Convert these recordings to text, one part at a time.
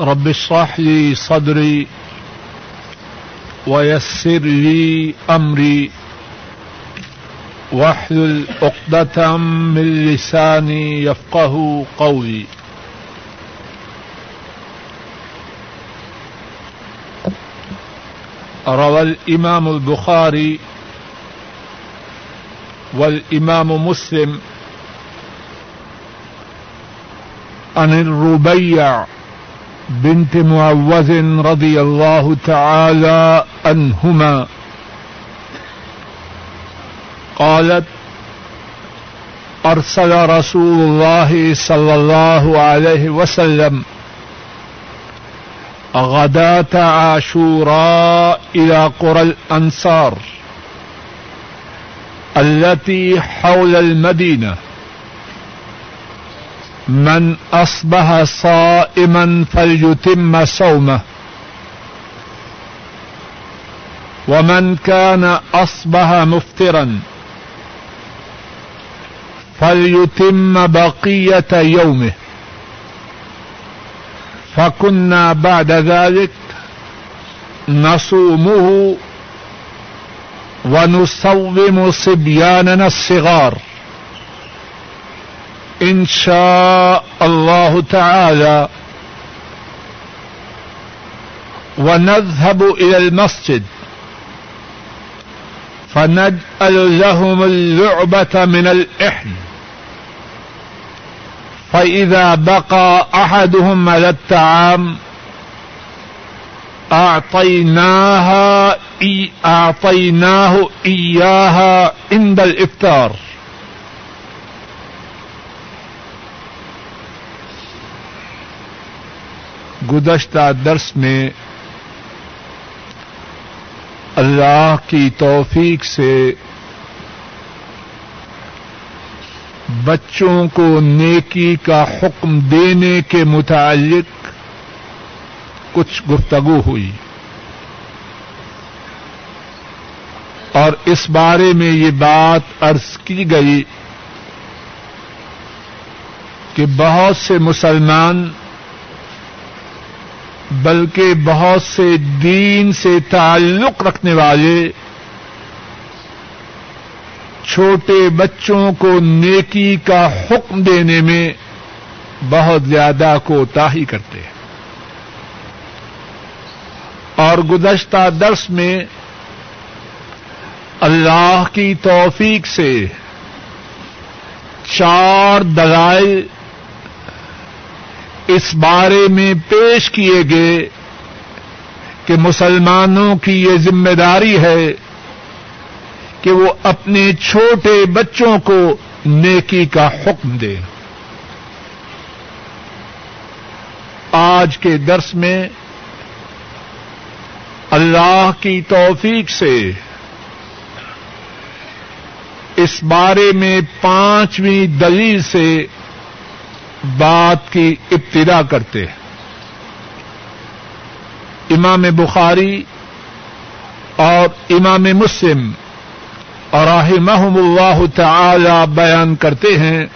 رب اشرح لي صدري ويسر لي أمري واحلل عقدة من لساني يفقه قولي. روى الإمام البخاري والإمام مسلم عن الربيع بنت معوذ رضي الله تعالى عنهما قالت أرسل رسول الله صلى الله عليه وسلم غداة عاشوراء إلى قرى الأنصار التي حول المدينة من أصبح صائما فليتم صومه. ومن كان أصبح مفترا فليتم بقية يومه. فكنا بعد ذلك نصومه ونصوم صبياننا الصغار. إن شاء الله تعالى ونذهب إلى المسجد فنجعل لهم اللعبة من الإحن فإذا بقى أحدهم على الطعام أعطيناها أعطيناه إياها عند الإفطار گزشتہ درس میں اللہ کی توفیق سے بچوں کو نیکی کا حکم دینے کے متعلق کچھ گفتگو ہوئی۔ اور اس بارے میں یہ بات عرض کی گئی کہ بہت سے مسلمان بلکہ بہت سے دین سے تعلق رکھنے والے چھوٹے بچوں کو نیکی کا حکم دینے میں بہت زیادہ کوتاہی کرتے ہیں۔ اور گزشتہ درس میں اللہ کی توفیق سے چار دلائل اس بارے میں پیش کیے گئے کہ مسلمانوں کی یہ ذمہ داری ہے کہ وہ اپنے چھوٹے بچوں کو نیکی کا حکم دے آج کے درس میں اللہ کی توفیق سے اس بارے میں پانچویں دلیل سے بات کی ابتدا کرتے ہیں۔ امام بخاری اور امام مسلم اور رحمہم اللہ تعالی بیان کرتے ہیں۔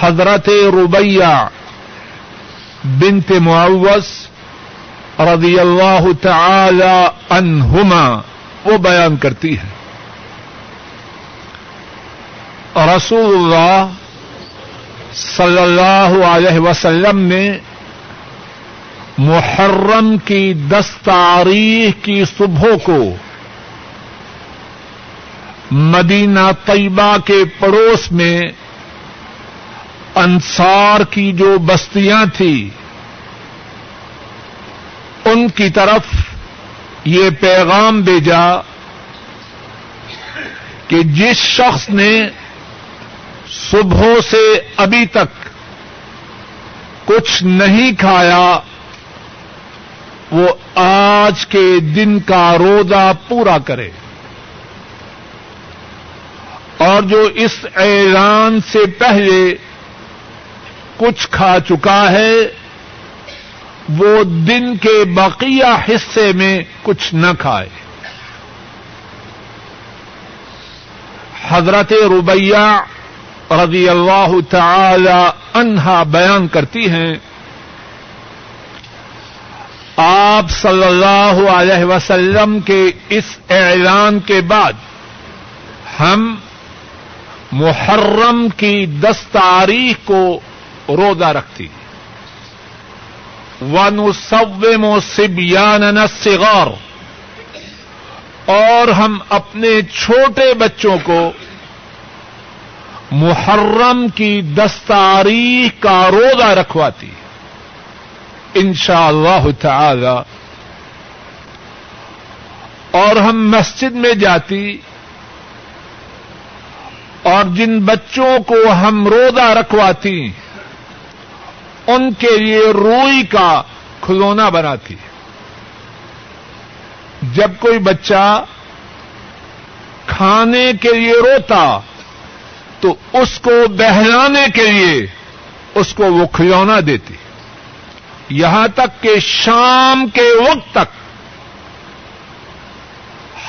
حضرت ربیہ بنت معوث رضی اللہ تعالی عنہما وہ بیان کرتی ہے رسول اللہ صلی اللہ علیہ وسلم نے محرم کی دس تاریخ کی صبح کو مدینہ طیبہ کے پڑوس میں انصار کی جو بستیاں تھیں، ان کی طرف یہ پیغام بھیجا کہ جس شخص نے صبح سے ابھی تک کچھ نہیں کھایا، وہ آج کے دن کا روزہ پورا کرے۔ اور جو اس اعلان سے پہلے کچھ کھا چکا ہے، وہ دن کے بقیہ حصے میں کچھ نہ کھائے۔ حضرت ربیہ رضی اللہ تعالی عنہا بیان کرتی ہیں۔ آپ صلی اللہ علیہ وسلم کے اس اعلان کے بعد ہم محرم کی دس تاریخ کو روزہ رکھتی ون سوم و سبیان اور ہم اپنے چھوٹے بچوں کو محرم کی دس تاریخ کا روزہ رکھواتی ان شاء اللہ تعالی۔ اور ہم مسجد میں جاتی۔ اور جن بچوں کو ہم روزہ رکھواتی۔ ان کے لیے روئی کا کھلونا بناتی۔ جب کوئی بچہ کھانے کے لیے روتا۔ تو اس کو بہلانے کے لیے اس کو وہ کھلونا دیتی۔ یہاں تک کہ شام کے وقت تک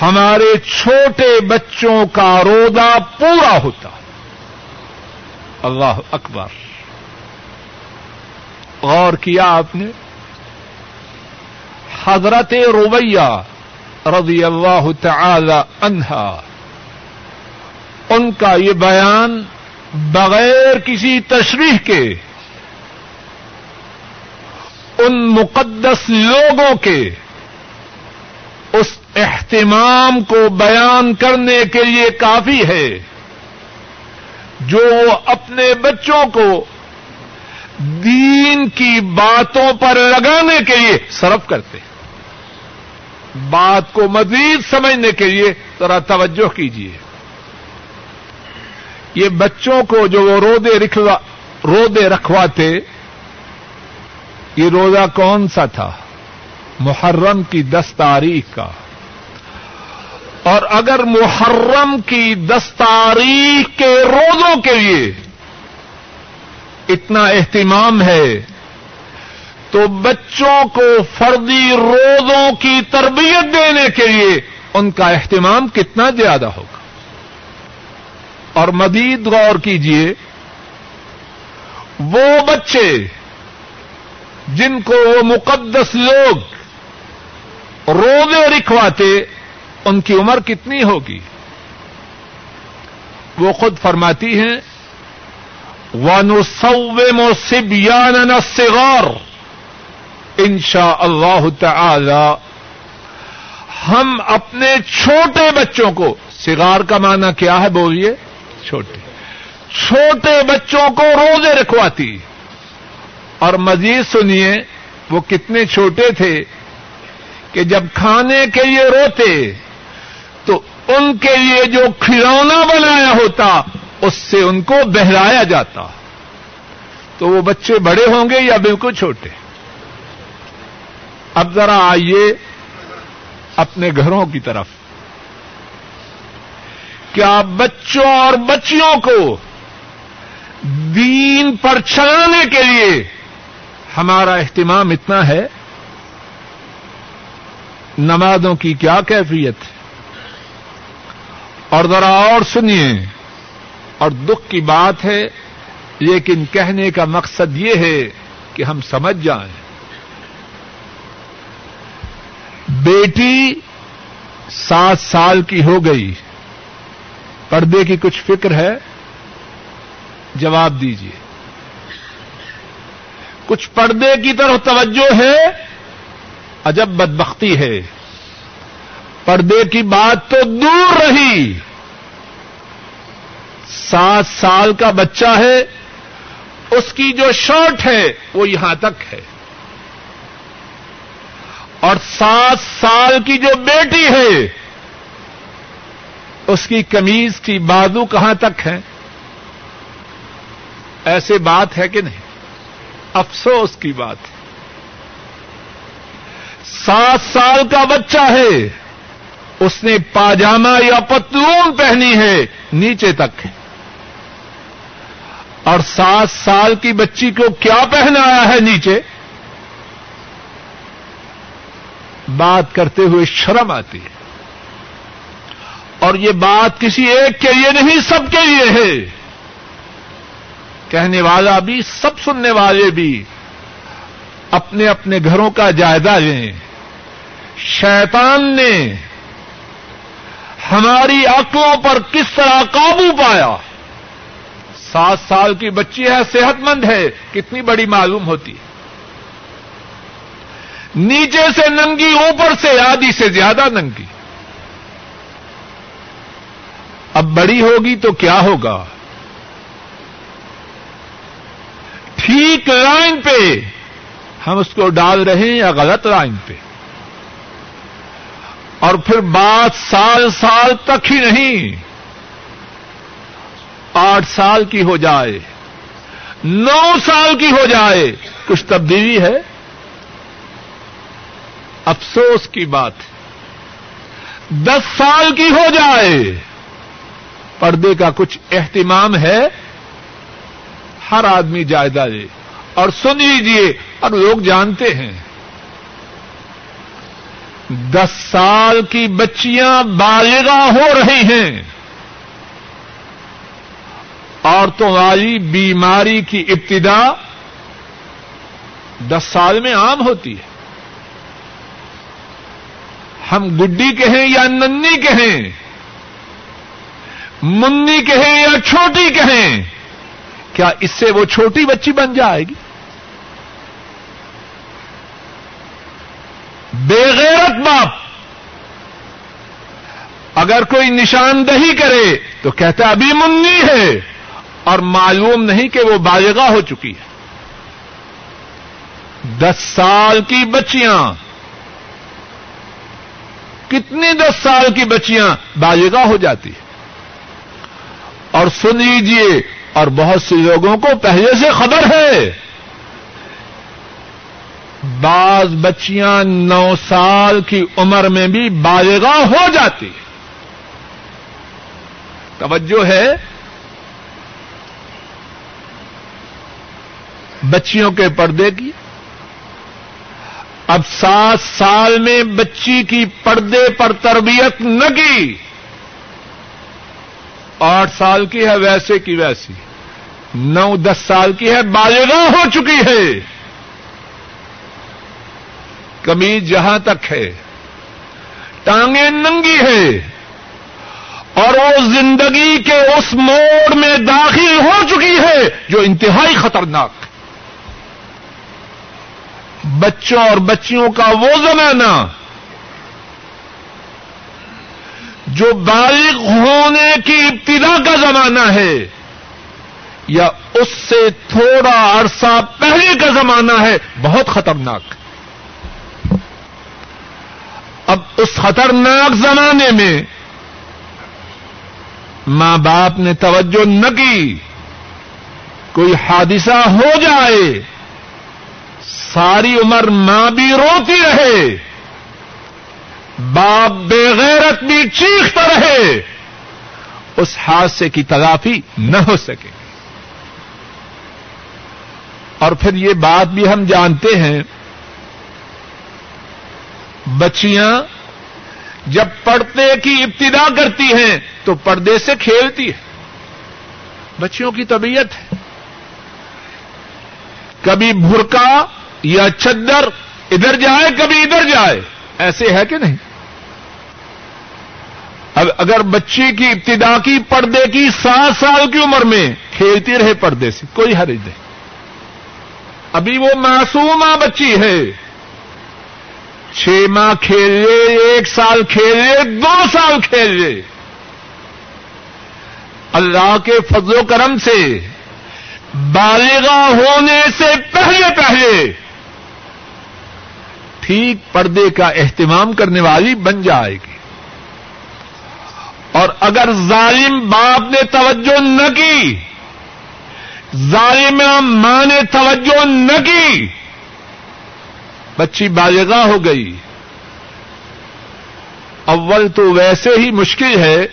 ہمارے چھوٹے بچوں کا روزہ پورا ہوتا۔ اللہ اکبر۔ غور کیا آپ نے؟ حضرت رویہ رضی اللہ تعالی عنہا ان کا یہ بیان بغیر کسی تشریح کے، ان مقدس لوگوں کے، اس اہتمام کو بیان کرنے کے لیے کافی ہے، جو وہ اپنے بچوں کو دین کی باتوں پر لگانے کے لیے صرف کرتے بات کو مزید سمجھنے کے لیے ذرا توجہ کیجیے یہ بچوں کو جو وہ رودے رودے رکھواتے، یہ روزہ کون سا تھا؟ محرم کی دس تاریخ کا۔ اور اگر محرم کی دس تاریخ کے روزوں کے لیے اتنا اہتمام ہے، تو بچوں کو فردی روزوں کی تربیت دینے کے لیے ان کا اہتمام کتنا زیادہ ہوگا؟ اور مزید غور کیجیے وہ بچے جن کو وہ مقدس لوگ روزے رکھواتے، ان کی عمر کتنی ہوگی؟ وہ خود فرماتی ہیں ونسوم سبیاننا الصغار۔ ان شاء اللہ تعالی، ہم اپنے چھوٹے بچوں کو سگار کا معنی کیا ہے بولیے؟ چھوٹے۔ چھوٹے بچوں کو روزے رکھواتی۔ اور مزید سنیے، وہ کتنے چھوٹے تھے کہ جب کھانے کے لیے روتے تو ان کے لیے جو کھلونا بنایا ہوتا، اس سے ان کو بہلایا جاتا۔ تو وہ بچے بڑے ہوں گے یا بالکل چھوٹے؟ اب ذرا آئیے اپنے گھروں کی طرف۔ کیا بچوں اور بچیوں کو دین پر چلانے کے لیے ہمارا اہتمام اتنا ہے؟ نمازوں کی کیا کیفیت؟ ہے اور ذرا اور سنیے۔ اور دکھ کی بات ہے، لیکن کہنے کا مقصد یہ ہے کہ ہم سمجھ جائیں۔ بیٹی سات سال کی ہو گئی۔ پردے کی کچھ فکر ہے؟ جواب دیجیے کچھ پردے کی طرف توجہ ہے؟ عجب بدبختی ہے۔ پردے کی بات تو دور رہی۔ سات سال کا بچہ ہے۔ اس کی جو شرٹ ہے، وہ یہاں تک ہے۔ اور سات سال کی جو بیٹی ہے اس کی کمیز کی بازو کہاں تک ہے؟ ایسے بات ہے کہ نہیں؟ افسوس کی بات ہے۔ سات سال کا بچہ ہے۔ اس نے پاجامہ یا پتلون پہنی ہے۔ نیچے تک اور سات سال کی بچی کو کیا پہنایا ہے نیچے؟ بات کرتے ہوئے شرم آتی ہے۔ اور یہ بات کسی ایک کے لیے نہیں، سب کے لیے ہے۔ کہنے والا بھی، سب سننے والے بھی اپنے اپنے گھروں کا جائزہ لیں۔ شیطان نے ہماری عقلوں پر کس طرح قابو پایا؟ سات سال کی بچی ہے، صحت مند ہے، کتنی بڑی معلوم ہوتی۔ ہے نیچے سے ننگی، اوپر سے آدھی سے زیادہ ننگی۔ اب بڑی ہوگی تو کیا ہوگا؟ ٹھیک لائن پہ ہم اس کو ڈال رہے ہیں یا غلط لائن پہ؟ اور پھر بات سال سال تک ہی نہیں۔ آٹھ سال کی ہو جائے۔ نو سال کی ہو جائے۔ کچھ تبدیلی ہے؟ افسوس کی بات۔ دس سال کی ہو جائے۔ پردے کا کچھ اہتمام ہے، ہر آدمی جائزہ لے اور سن لیجیے اور لوگ جانتے ہیں۔ دس سال کی بچیاں بالغا ہو رہی ہیں۔ عورتوں والی بیماری کی ابتدا دس سال میں عام ہوتی ہے۔ ہم گڈی کہیں یا ننی کہیں منی کہیں یا چھوٹی کہیں؟ کیا اس سے وہ چھوٹی بچی بن جائے گی؟ بے غیرت باپ۔ اگر کوئی نشاندہی کرے تو کہتا ابھی منی ہے اور معلوم نہیں کہ وہ بالغا ہو چکی ہے۔ دس سال کی بچیاں۔ کتنی دس سال کی بچیاں بالغا ہو جاتی ہیں اور سن لیجیے اور بہت سے لوگوں کو پہلے سے خبر ہے۔ بعض بچیاں نو سال کی عمر میں بھی بالغا ہو جاتی توجہ ہے۔ بچیوں کے پردے کی۔ اب سات سال میں بچی کی پردے پر تربیت نہ کی۔ آٹھ سال کی ہے، ویسے کی ویسی۔ نو، دس سال کی ہے بالغا ہو چکی ہے۔ کمی جہاں تک ہے، ٹانگیں ننگی ہے۔ اور وہ زندگی کے اس موڑ میں داخل ہو چکی ہے، جو انتہائی خطرناک۔ بچوں اور بچیوں کا وہ زمانہ جو بالغ ہونے کی ابتدا کا زمانہ ہے یا اس سے تھوڑا عرصہ پہلے کا زمانہ ہے، بہت خطرناک۔ اب اس خطرناک زمانے میں ماں باپ نے توجہ نہ کی، کوئی حادثہ ہو جائے، ساری عمر ماں بھی روتی رہے۔ باپ بے غیرت بھی چیختا رہے، اس حادثے کی تلافی نہ ہو سکے۔ اور پھر یہ بات بھی ہم جانتے ہیں، بچیاں جب پردے کی ابتدا کرتی ہیں تو پردے سے کھیلتی ہے بچیوں کی طبیعت ہے۔ کبھی بھرکا یا چدر ادھر جائے، کبھی ادھر جائے، ایسے ہے کہ نہیں؟ اب اگر بچی کی ابتدا کی پردے کی سات سال کی عمر میں کھیلتی رہے پردے سے، کوئی حرج نہیں۔ ابھی وہ معصومہ بچی ہے۔ چھ ماہ کھیل لے، ایک سال کھیل لے، دو سال کھیل لے۔ اللہ کے فضل و کرم سے بالغا ہونے سے پہلے پہلے ٹھیک پردے کا اہتمام کرنے والی بن جائے گی۔ اور اگر ظالم باپ نے توجہ نہ کی، ظالم ماں نے توجہ نہ کی، بچی بالغاہ ہو گئی۔ اول تو ویسے ہی مشکل ہے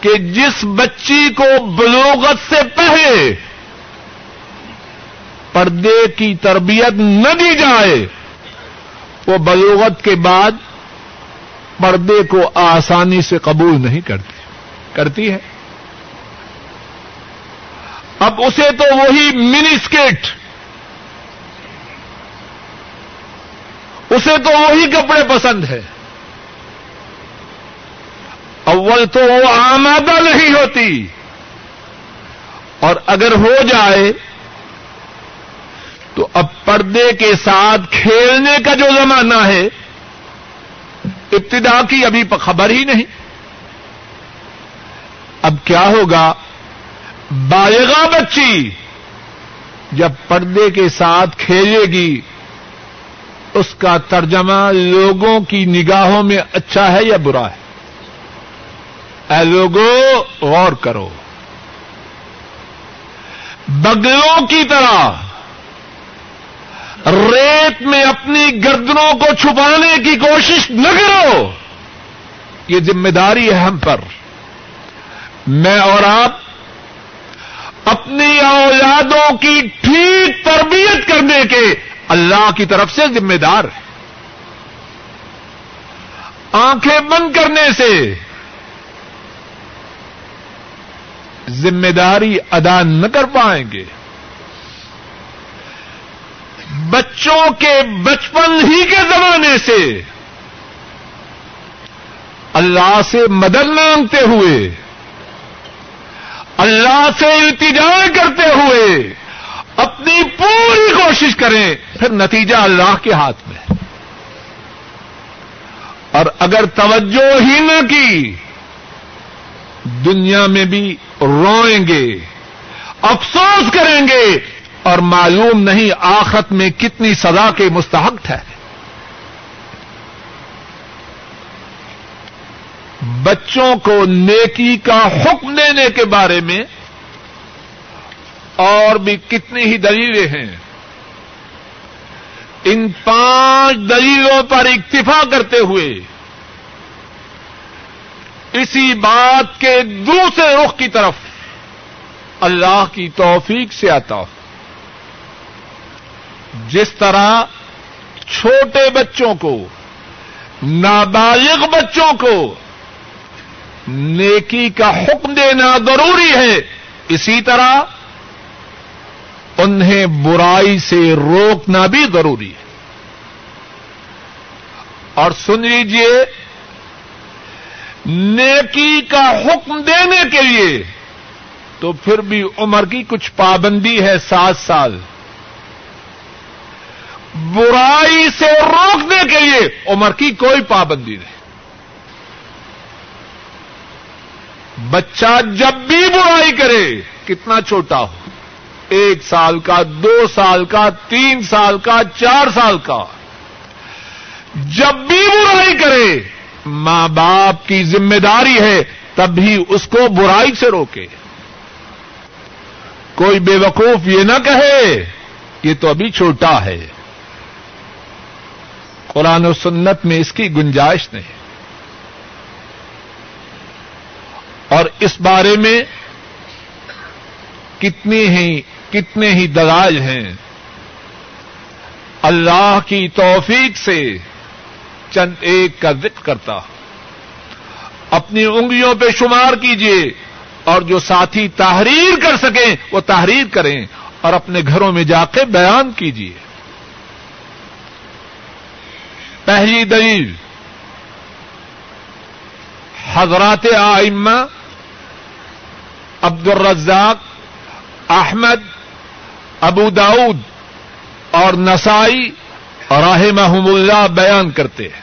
کہ جس بچی کو بلوغت سے پہلے پردے کی تربیت نہ دی جائے، وہ بلوغت کے بعد پردے کو آسانی سے قبول نہیں کرتی۔ کرتی ہے۔ اب اسے تو وہی منی اسکیٹ اسے تو وہی کپڑے پسند ہے اول تو وہ آمادہ نہیں ہوتی۔ اور اگر ہو جائے تو اب پردے کے ساتھ کھیلنے کا جو زمانہ ہے ابتدا کی ابھی خبر ہی نہیں۔ اب کیا ہوگا؟ بالغا بچی جب پردے کے ساتھ کھیلے گی، اس کا ترجمہ لوگوں کی نگاہوں میں اچھا ہے یا برا ہے؟ اے لوگوں غور کرو۔ بگلوں کی طرح ریت میں اپنی گردنوں کو چھپانے کی کوشش نہ کرو۔ یہ ذمہ داری ہے ہم پر۔ میں اور آپ اپنی اولادوں کی ٹھیک تربیت کرنے کے اللہ کی طرف سے ذمہ دار ہے آنکھیں بند کرنے سے ذمہ داری ادا نہ کر پائیں گے۔ بچوں کے بچپن ہی کے زمانے سے اللہ سے مدد مانگتے ہوئے، اللہ سے التجا کرتے ہوئے اپنی پوری کوشش کریں، پھر نتیجہ اللہ کے ہاتھ میں۔ اور اگر توجہ ہی نہ کی، دنیا میں بھی روئیں گے، افسوس کریں گے اور معلوم نہیں آخرت میں کتنی سزا کے مستحق ہے۔ بچوں کو نیکی کا حکم دینے کے بارے میں اور بھی کتنی ہی دلیلیں ہیں۔ ان پانچ دلیلوں پر اکتفا کرتے ہوئے اسی بات کے دوسرے رخ کی طرف اللہ کی توفیق سے آتا ہوں جس طرح چھوٹے بچوں کو، نابالغ بچوں کو نیکی کا حکم دینا ضروری ہے، اسی طرح انہیں برائی سے روکنا بھی ضروری ہے۔ اور سن لیجیے نیکی کا حکم دینے کے لیے تو پھر بھی عمر کی کچھ پابندی ہے سات سال۔ برائی سے روکنے کے لیے عمر کی کوئی پابندی نہیں۔ بچہ جب بھی برائی کرے، کتنا چھوٹا ہو۔ ایک سال کا، دو سال کا، تین سال کا، چار سال کا۔ جب بھی برائی کرے، ماں باپ کی ذمہ داری ہے، تب بھی اس کو برائی سے روکے۔ کوئی بے وقوف یہ نہ کہے، یہ تو ابھی چھوٹا ہے۔ قرآن و سنت میں اس کی گنجائش نہیں۔ اور اس بارے میں کتنی ہی کتنے ہی دلائل ہیں۔ اللہ کی توفیق سے چند ایک کا ذکر کرتا۔ اپنی انگلیوں پہ شمار کیجیے اور جو ساتھی تحریر کر سکیں وہ تحریر کریں اور اپنے گھروں میں جا کے بیان کیجیے پہلی دلیل حضرات آئمہ عبد الرزاق احمد، ابو داؤد اور نسائی راہ محم اللہ بیان کرتے ہیں۔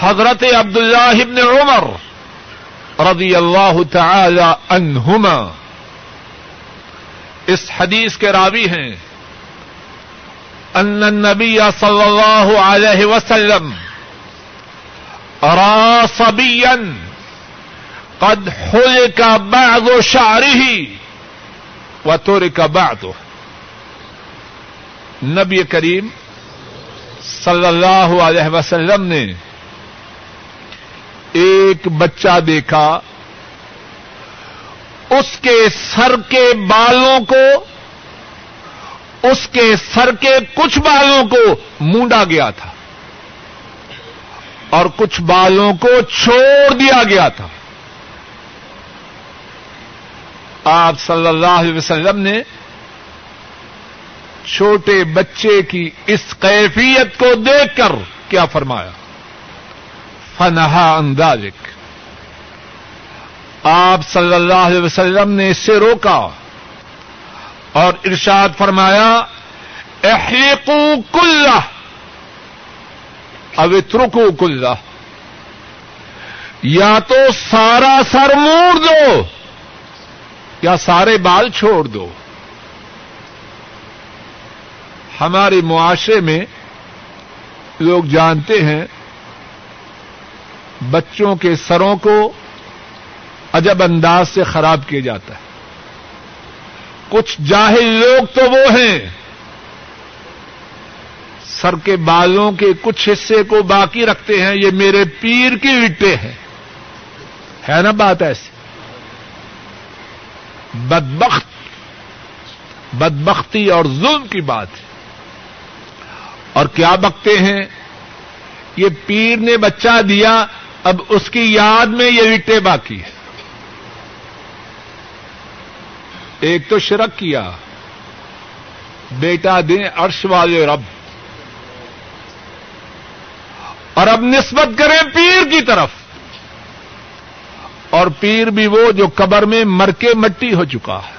حضرت عبد اللہ ابن عمر رضی اللہ تعالی عنہما اس حدیث کے راوی ہیں۔ ان النبی صلی اللہ علیہ وسلم را صبیا قد ہوئے کا بعض و شاری ہی نبی کریم صلی اللہ علیہ وسلم نے ایک بچہ دیکھا، اس کے سر کے بالوں کو اس کے سر کے کچھ بالوں کو مونڈا گیا تھا اور کچھ بالوں کو چھوڑ دیا گیا تھا۔ آپ صلی اللہ علیہ وسلم نے چھوٹے بچے کی اس کیفیت کو دیکھ کر کیا فرمایا؟ فنہا اندازک آپ صلی اللہ علیہ وسلم نے اس سے روکا۔ اور ارشاد فرمایا احیقو کلہ اوترکو کلہ۔ یا تو سارا سر موڑ دو، یا سارے بال چھوڑ دو۔ ہمارے معاشرے میں لوگ جانتے ہیں، بچوں کے سروں کو عجب انداز سے خراب کیا جاتا ہے۔ کچھ جاہل لوگ تو وہ ہیں۔ سر کے بالوں کے کچھ حصے کو باقی رکھتے ہیں، یہ میرے پیر کی وٹے ہیں۔ ہے نا بات ایسی؟ بدبخت، بدبختی اور ظلم کی بات ہے۔ اور کیا بکتے ہیں؟ یہ پیر نے بچہ دیا، اب اس کی یاد میں یہ وٹے باقی ہے۔ ایک تو شرک کیا۔ بیٹا دیں عرش والے رب۔ اور اب نسبت کریں پیر کی طرف۔ اور پیر بھی وہ جو قبر میں مر کے مٹی ہو چکا ہے۔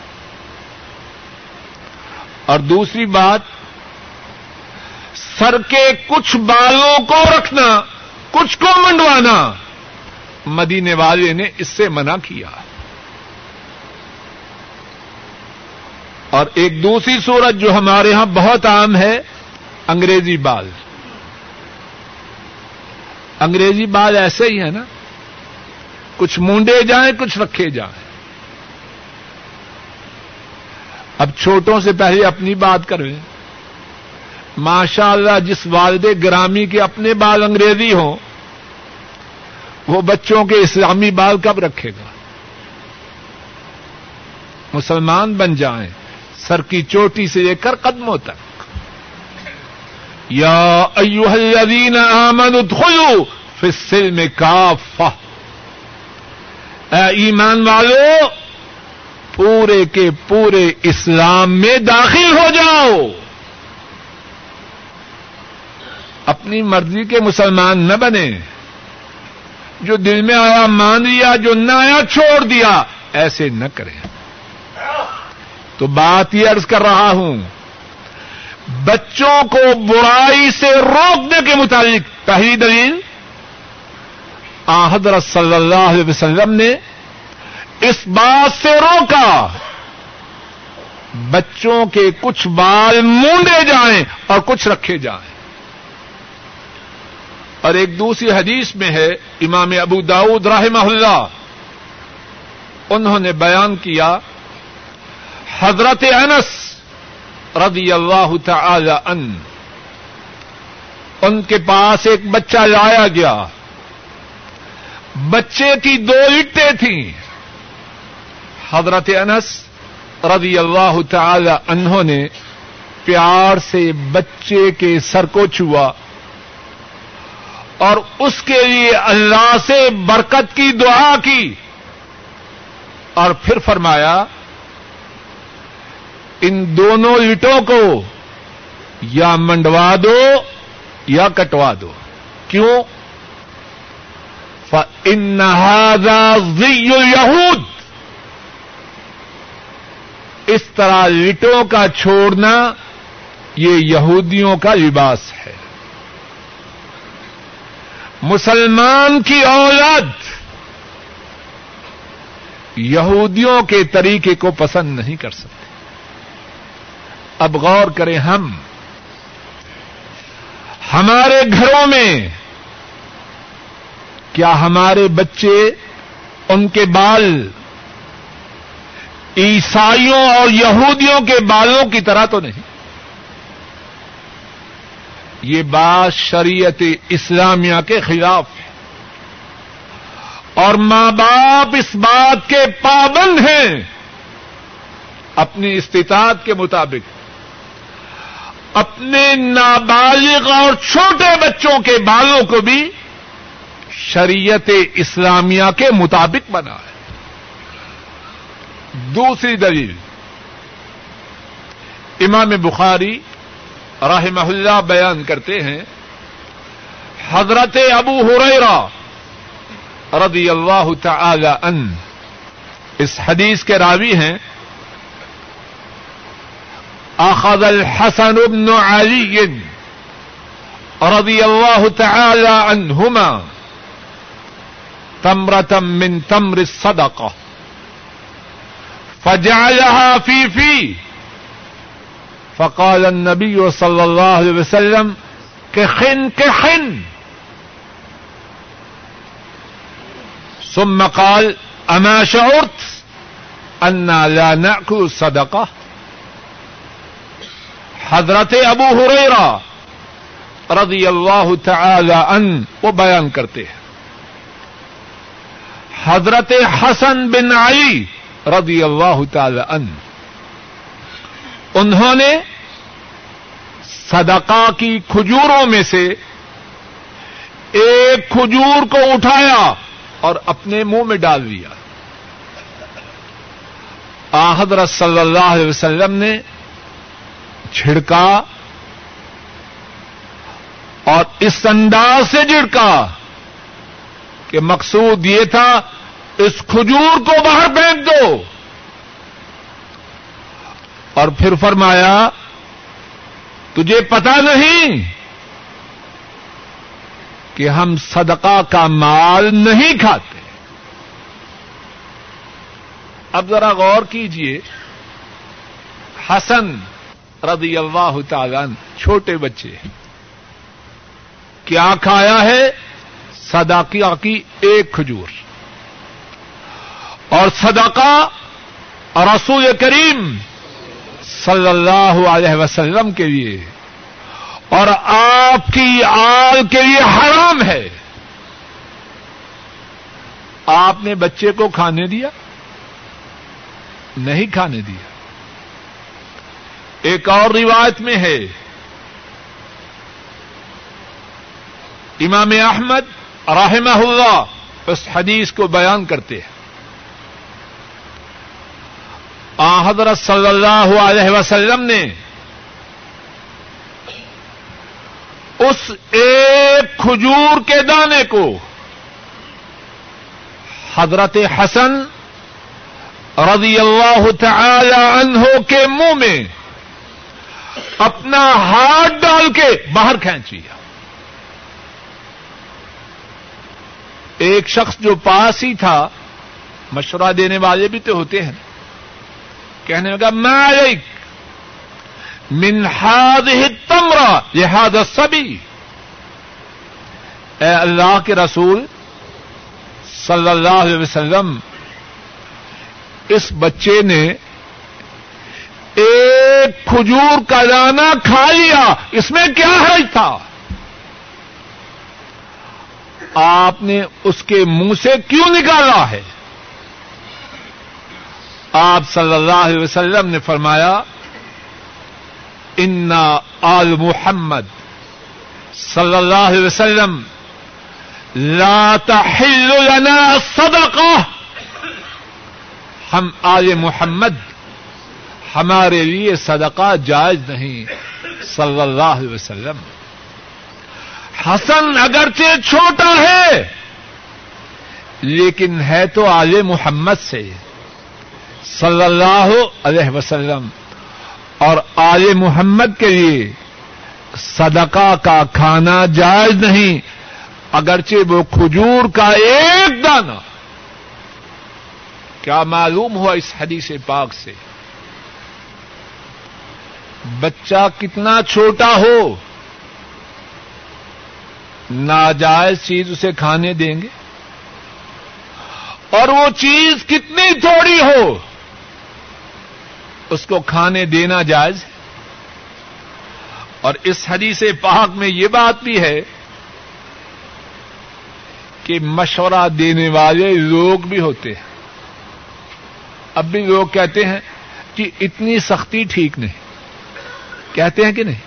اور دوسری بات، سر کے کچھ بالوں کو رکھنا، کچھ کو منڈوانا۔ مدینے والے نے اس سے منع کیا۔ ہے اور ایک دوسری صورت جو ہمارے ہاں بہت عام ہے، انگریزی بال۔ انگریزی بال ایسے ہی ہے نا۔ کچھ مونڈے جائیں، کچھ رکھے جائیں۔ اب چھوٹوں سے پہلے اپنی بات کریں ماشاء اللہ جس والد گرامی کے اپنے بال انگریزی ہوں، وہ بچوں کے اسلامی بال کب رکھے گا؟ مسلمان بن جائیں۔ سر کی چوٹی سے لے کر قدموں تک یا ایوہ الذین آمنوا ادخلوا فی السلم کافہ۔ اے ایمان والو، پورے کے پورے اسلام میں داخل ہو جاؤ۔ اپنی مرضی کے مسلمان نہ بنے۔ جو دل میں آیا، مان لیا، جو نہ آیا، چھوڑ دیا، ایسے نہ کریں۔ تو بات یہ عرض کر رہا ہوں، بچوں کو برائی سے روکنے کے مطابق پہلی دلیل حضرت صلی اللہ علیہ وسلم نے اس بات سے روکا، بچوں کے کچھ بال مونڈے جائیں اور کچھ رکھے جائیں۔ اور ایک دوسری حدیث میں ہے، امام ابو داود رحمہ اللہ، انہوں نے بیان کیا حضرت انس رضی اللہ تعالی ان ان کے پاس ایک بچہ لایا گیا۔ بچے کی دو اٹیں تھیں۔ حضرت انس رضی اللہ تعالی انہوں نے پیار سے بچے کے سر کو چھوا اور اس کے لیے اللہ سے برکت کی دعا کی اور پھر فرمایا ان دونوں اٹوں کو یا منڈوا دو یا کٹوا دو۔ کیوں؟ یہود اس طرح لٹوں کا چھوڑنا یہ یہودیوں کا لباس ہے۔ مسلمان کی اولاد یہودیوں کے طریقے کو پسند نہیں کر سکتے۔ اب غور کریں ہم۔ ہمارے گھروں میں کیا ہمارے بچے ان کے بال عیسائیوں اور یہودیوں کے بالوں کی طرح تو نہیں؟ یہ بات شریعت اسلامیہ کے خلاف ہے۔ اور ماں باپ اس بات کے پابند ہیں اپنی استطاعت کے مطابق۔ اپنے نابالغ اور چھوٹے بچوں کے بالوں کو بھی شریعت اسلامیہ کے مطابق بنا ہے۔ دوسری دلیل، امام بخاری رحمہ اللہ بیان کرتے ہیں، حضرت ابو ہریرا رضی اللہ تعالی ان اس حدیث کے راوی ہیں۔ اخذ الحسن بن علي رضي الله تعالى عنهما تمرة من تمر الصدقة فجعلها في في فقال النبي صلى الله عليه وسلم كخن كخن ثم قال أما شعرت أنا لا نأكل الصدقة حضرت ابو ہریرا رضی اللہ تعالی ان وہ بیان کرتے ہیں۔ حضرت حسن بن علی رضی اللہ تعالی ان انہوں نے صدقہ کی کھجوروں میں سے ایک کھجور کو اٹھایا اور اپنے منہ میں ڈال دیا۔ حضرت صلی اللہ علیہ وسلم نے چھڑکا اور اس انداز سے جھڑکا کہ مقصود یہ تھا، اس کھجور کو باہر پھینک دو۔ اور پھر فرمایا، تجھے پتا نہیں کہ ہم صدقہ کا مال نہیں کھاتے۔ اب ذرا غور کیجیے، حسن رضی اللہ تعالیٰ چھوٹے بچے کیا کھایا ہے؟ صداقہ کی ایک کھجور۔ اور صدقہ رسول کریم صلی اللہ علیہ وسلم کے لیے۔ اور آپ کی آل کے لیے حرام ہے۔ آپ نے بچے کو کھانے دیا؟ نہیں کھانے دیا۔ ایک اور روایت میں ہے۔ امام احمد رحمہ اللہ اس حدیث کو بیان کرتے ہیں۔ آ، حضرت صلی اللہ علیہ وسلم نے اس ایک کھجور کے دانے کو حضرت حسن رضی اللہ تعالی عنہ کے منہ میں اپنا ہاتھ ڈال کے باہر کھینچ لیا ایک شخص جو پاس ہی تھا، مشورہ دینے والے بھی تو ہوتے ہیں۔ کہنے لگا مالک من هذه تمرا لهذا سبھی اے اللہ کے رسول صلی اللہ علیہ وسلم، اس بچے نے ایک کھجور کا دانا کھا لیا، اس میں کیا حرج تھا؟ آپ نے اس کے منہ سے کیوں نکالا ہے؟ آپ صلی اللہ علیہ وسلم نے فرمایا، انا آل محمد صلی اللہ علیہ وسلم، لا تحل لنا صدقہ. ہم آل محمد ہمارے لیے صدقہ جائز نہیں۔ صلی اللہ علیہ وسلم۔ حسن اگرچہ چھوٹا ہے، لیکن ہے تو آل محمد سے۔ صلی اللہ علیہ وسلم۔ اور آل محمد کے لیے صدقہ کا کھانا جائز نہیں، اگرچہ وہ کھجور کا ایک دانہ۔ کیا معلوم ہوا اس حدیث پاک سے؟ بچہ کتنا چھوٹا ہو، ناجائز چیز اسے کھانے دیں گے۔ اور وہ چیز کتنی تھوڑی ہو، اس کو کھانے دینا جائز اور اس حدیث پاک میں یہ بات بھی ہے کہ مشورہ دینے والے لوگ بھی ہوتے ہیں۔ اب بھی لوگ کہتے ہیں کہ اتنی سختی ٹھیک نہیں۔ کہتے ہیں کہ نہیں؟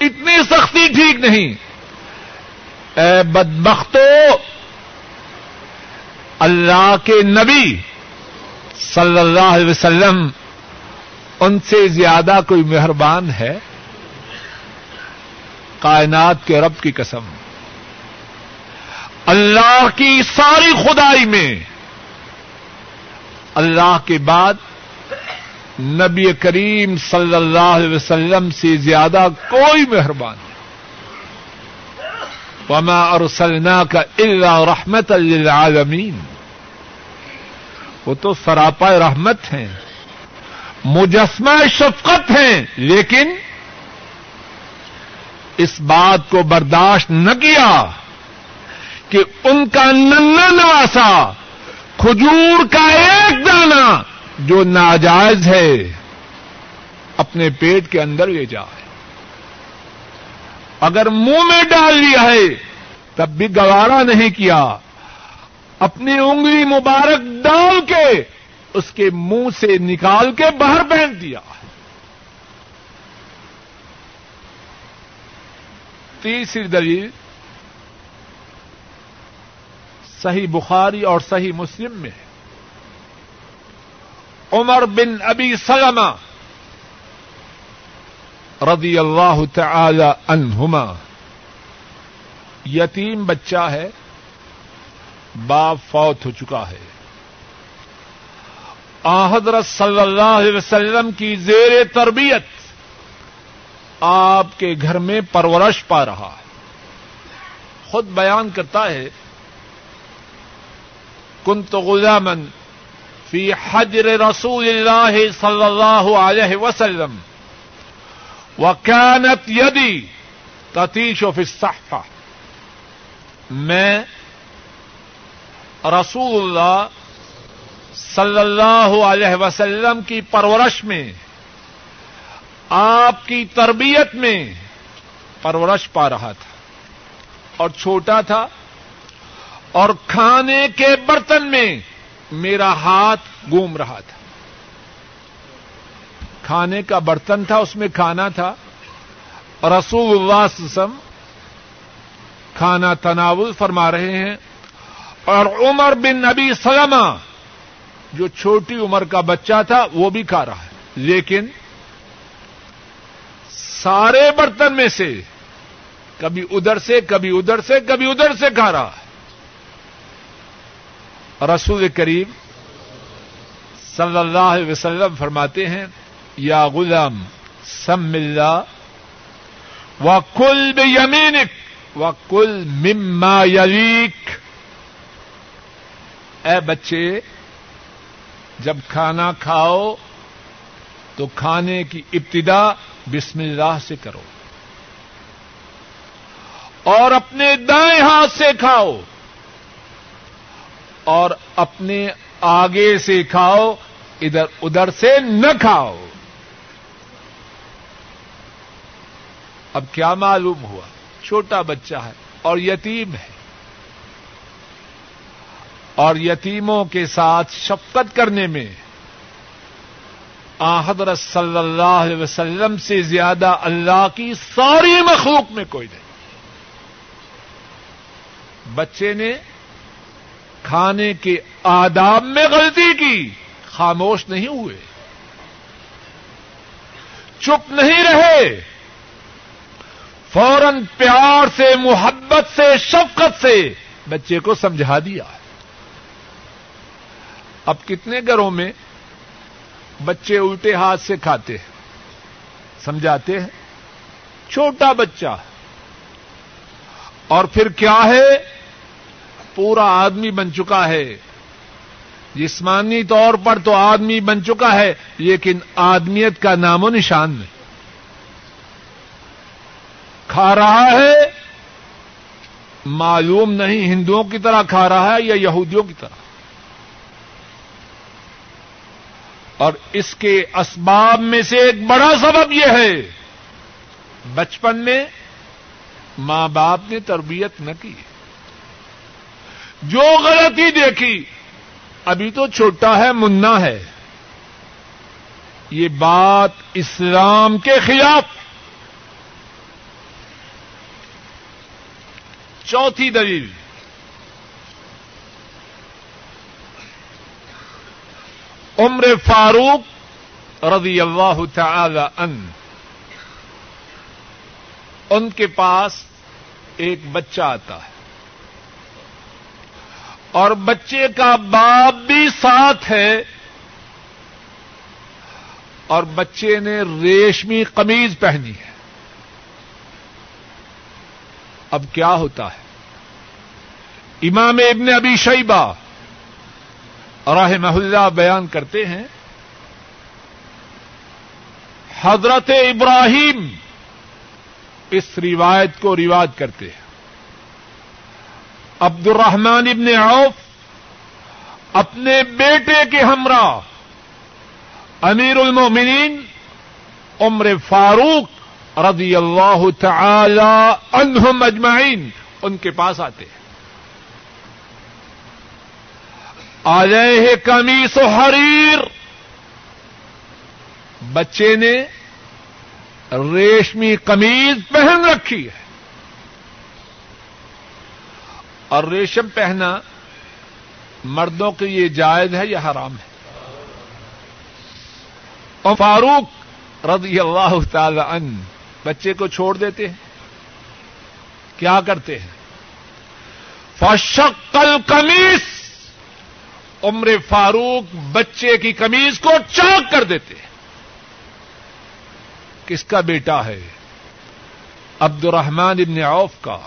اتنی سختی ٹھیک نہیں۔ اے بدبختو، اللہ کے نبی صلی اللہ علیہ وسلم، ان سے زیادہ کوئی مہربان ہے؟ کائنات کے رب کی قسم۔ اللہ کی ساری خدائی میں، اللہ کے بعد نبی کریم صلی اللہ علیہ وسلم سے زیادہ کوئی مہربان نہیں۔ وما ارسلنا کا اللہ رحمت للعالمین وہ تو سراپا رحمت ہیں، مجسمہ شفقت ہیں، لیکن اس بات کو برداشت نہ کیا کہ ان کا ننا نواسا کھجور کا ایک دانہ جو ناجائز ہے، اپنے پیٹ کے اندر لے جائے۔ اگر منہ میں ڈال لیا ہے، تب بھی گوارا نہیں کیا۔ اپنی انگلی مبارک ڈال کے اس کے منہ سے نکال کے باہر پھینک دیا۔ تیسری دلیل، صحیح بخاری اور صحیح مسلم میں ہے۔ عمر بن ابی سلمہ رضی اللہ تعالی عنہما۔ یتیم بچہ ہے، باپ فوت ہو چکا ہے۔ حضرت صلی اللہ علیہ وسلم کی زیر تربیت آپ کے گھر میں پرورش پا رہا ہے۔ خود بیان کرتا ہے، کنت غلامن فی حجر رسول اللہ صلی اللہ علیہ وسلم. وکانت یدی تتیش فی الصحفہ میں رسول اللہ صلی اللہ علیہ وسلم کی پرورش میں، آپ کی تربیت میں پرورش پا رہا تھا۔ اور چھوٹا تھا۔ اور کھانے کے برتن میں میرا ہاتھ گوم رہا تھا۔ کھانے کا برتن تھا، اس میں کھانا تھا۔ رسول اللہ وسلم کھانا تناول فرما رہے ہیں۔ اور عمر بن نبی سلمہ، جو چھوٹی عمر کا بچہ تھا، وہ بھی کھا رہا ہے۔ لیکن سارے برتن میں سے کبھی ادھر سے، کبھی ادھر سے، کبھی ادھر سے کھا رہا ہے۔ رسول کریم صلی اللہ علیہ وسلم فرماتے ہیں، یا غلام، سم اللہ، و کل بے یمینک و کل مما یلیک۔ اے بچے، جب کھانا کھاؤ تو کھانے کی ابتدا بسم اللہ سے کرو اور اپنے دائیں ہاتھ سے کھاؤ۔ اور اپنے آگے سے کھاؤ، ادھر ادھر سے نہ کھاؤ۔ اب کیا معلوم ہوا؟ چھوٹا بچہ ہے اور یتیم ہے۔ اور یتیموں کے ساتھ شفقت کرنے میں حضرت صلی اللہ علیہ وسلم سے زیادہ اللہ کی ساری مخلوق میں کوئی نہیں۔ بچے نے کھانے کے آداب میں غلطی کی، خاموش نہیں ہوئے۔ چپ نہیں رہے۔ فوراً پیار سے، محبت سے، شفقت سے بچے کو سمجھا دیا۔ اب کتنے گھروں میں بچے الٹے ہاتھ سے کھاتے ہیں؟ سمجھاتے ہیں؟ چھوٹا بچہ۔ اور پھر کیا ہے؟ پورا آدمی بن چکا ہے۔ جسمانی طور پر تو آدمی بن چکا ہے، لیکن آدمیت کا نام و نشان نہیں۔ کھا رہا ہے، معلوم نہیں ہندوؤں کی طرح کھا رہا ہے یا یہودیوں کی طرح۔ اور اس کے اسباب میں سے ایک بڑا سبب یہ ہے، بچپن میں ماں باپ نے تربیت نہ کی۔ جو غلطی دیکھی، ابھی تو چھوٹا ہے منا ہے۔ یہ بات اسلام کے خلاف۔ چوتھی دلیل۔ عمر فاروق رضی اللہ تعالی ان ان کے پاس ایک بچہ آتا ہے۔ اور بچے کا باپ بھی ساتھ ہے اور بچے نے ریشمی قمیض پہنی ہے۔ اب کیا ہوتا ہے؟ امام ابن ابی شیبہ راہ محلہ بیان کرتے ہیں، حضرت ابراہیم اس روایت کو رواج کرتے ہیں۔ عبد الرحمان ابن عوف اپنے بیٹے کے ہمراہ، امیر المومنین عمر فاروق رضی اللہ تعالی عنہم اجمعین، ان کے پاس آتے ہیں۔ علیہ کمیس و حریر۔ بچے نے ریشمی قمیض پہن رکھی ہے۔ اور ریشم پہنا مردوں کے لیے جائز ہے یا حرام ہے؟ اور فاروق رضی اللہ تعالی ان بچے کو چھوڑ دیتے ہیں۔ کیا کرتے ہیں؟ فشقل کمیس عمر فاروق بچے کی کمیز کو چاک کر دیتے ہیں۔ کس کا بیٹا ہے؟ عبد الرحمان ابن عوف کا۔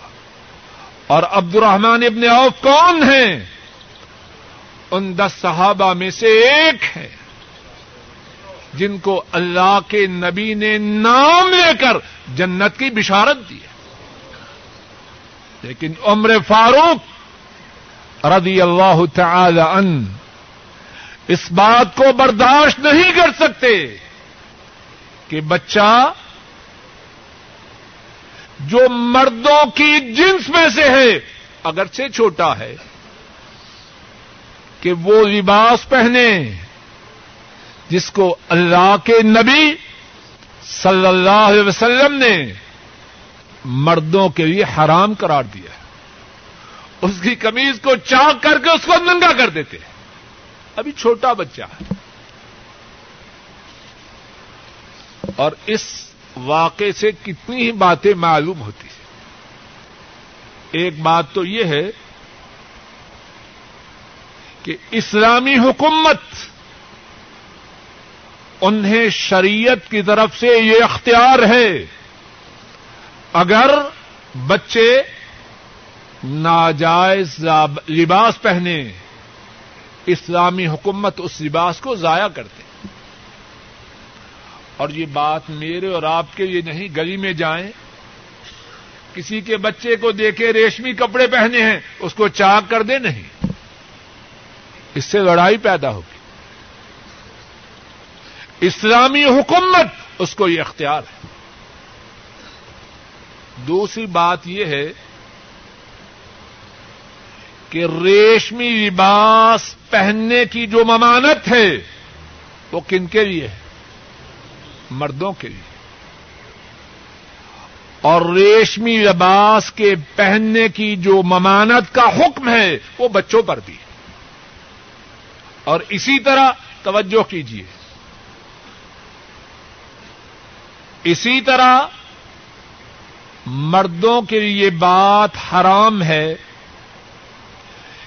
اور عبد الرحمان ابن عوف کون ہیں؟ ان دس صحابہ میں سے ایک ہے۔ جن کو اللہ کے نبی نے نام لے کر جنت کی بشارت دی ہے۔ لیکن عمر فاروق رضی اللہ تعالی ان اس بات کو برداشت نہیں کر سکتے کہ بچہ جو مردوں کی جنس میں سے ہے، اگرچہ چھوٹا ہے، کہ وہ لباس پہنے جس کو اللہ کے نبی صلی اللہ علیہ وسلم نے مردوں کے لیے حرام قرار دیا اس کی کمیز کو چاک کر کے اس کو ننگا کر دیتے ابھی چھوٹا بچہ ہے۔ اور اس واقعے سے کتنی ہی باتیں معلوم ہوتی ہیں۔ ایک بات تو یہ ہے کہ اسلامی حکومت انہیں شریعت کی طرف سے یہ اختیار ہے۔ اگر بچے ناجائز لباس پہنے اسلامی حکومت اس لباس کو ضائع کرتے۔ اور یہ بات میرے اور آپ کے یہ نہیں، گلی میں جائیں۔ کسی کے بچے کو دیکھے ریشمی کپڑے پہنے ہیں، اس کو چاک کر دے نہیں۔ اس سے لڑائی پیدا ہوگی۔ اسلامی حکومت اس کو یہ اختیار ہے۔ دوسری بات یہ ہے کہ ریشمی لباس پہننے کی جو ممانت ہے، وہ کن کے لیے ہے؟ مردوں کے لیے۔ اور ریشمی لباس کے پہننے کی جو ممانت کا حکم ہے، وہ بچوں پر بھی۔ اور اسی طرح توجہ کیجیے اسی طرح مردوں کے لیے بات حرام ہے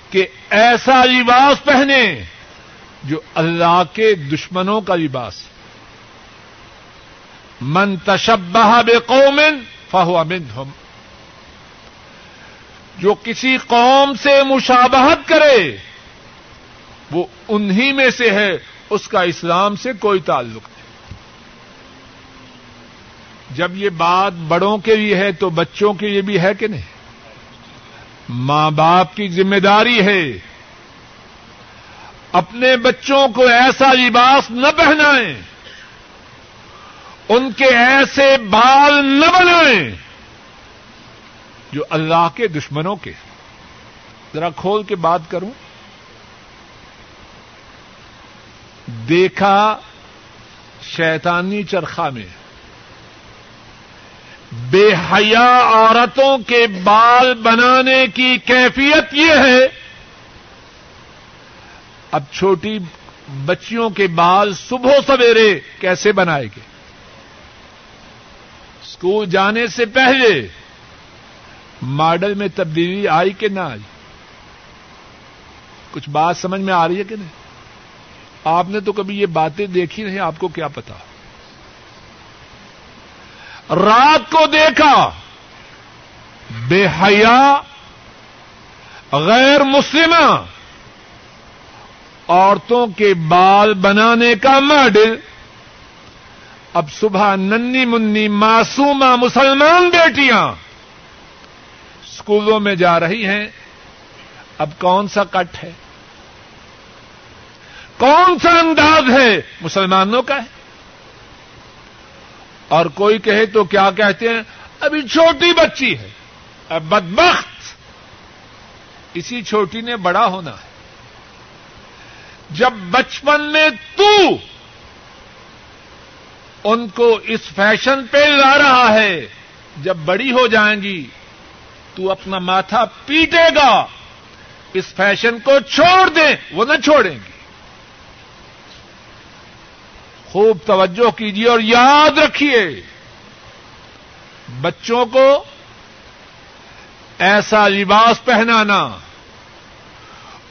کہ ایسا لباس پہنے جو اللہ کے دشمنوں کا لباس ہے۔ من تشبہ بے فہو منہم۔ جو کسی قوم سے مشابہت کرے، وہ انہی میں سے ہے، اس کا اسلام سے کوئی تعلق نہیں۔ جب یہ بات بڑوں کے لیے ہے تو بچوں کے لیے بھی ہے کہ نہیں؟ ماں باپ کی ذمہ داری ہے۔ اپنے بچوں کو ایسا لباس نہ پہنائیں۔ ان کے ایسے بال نہ بنائیں جو اللہ کے دشمنوں کے ذرا کھول کے بات کروں۔ دیکھا شیطانی چرخا میں بے حیا عورتوں کے بال بنانے کی کیفیت یہ ہے۔ اب چھوٹی بچیوں کے بال صبح سویرے کیسے بنائے گے؟ اسکول جانے سے پہلے ماڈل میں تبدیلی آئی کہ نہ آئی؟ کچھ بات سمجھ میں آ رہی ہے کہ نہیں؟ آپ نے تو کبھی یہ باتیں دیکھی نہیں، آپ کو کیا پتا؟ رات کو دیکھا، بے حیا، غیر مسلمہ، عورتوں کے بال بنانے کا ماڈل اب صبح ننی منی معصومہ مسلمان بیٹیاں اسکولوں میں جا رہی ہیں۔ اب کون سا کٹ ہے؟ کون سا انداز ہے؟ مسلمانوں کا ہے۔ اور کوئی کہے تو کیا کہتے ہیں؟ ابھی چھوٹی بچی ہے۔ اب بدبخت۔ اسی چھوٹی نے بڑا ہونا ہے۔ جب بچپن میں تو ان کو اس فیشن پہ لا رہا ہے۔ جب بڑی ہو جائیں گی، تو اپنا ماتھا پیٹے گا۔ اس فیشن کو چھوڑ دیں، وہ نہ چھوڑیں گی۔ خوب توجہ کیجیے اور یاد رکھیے بچوں کو ایسا لباس پہنانا،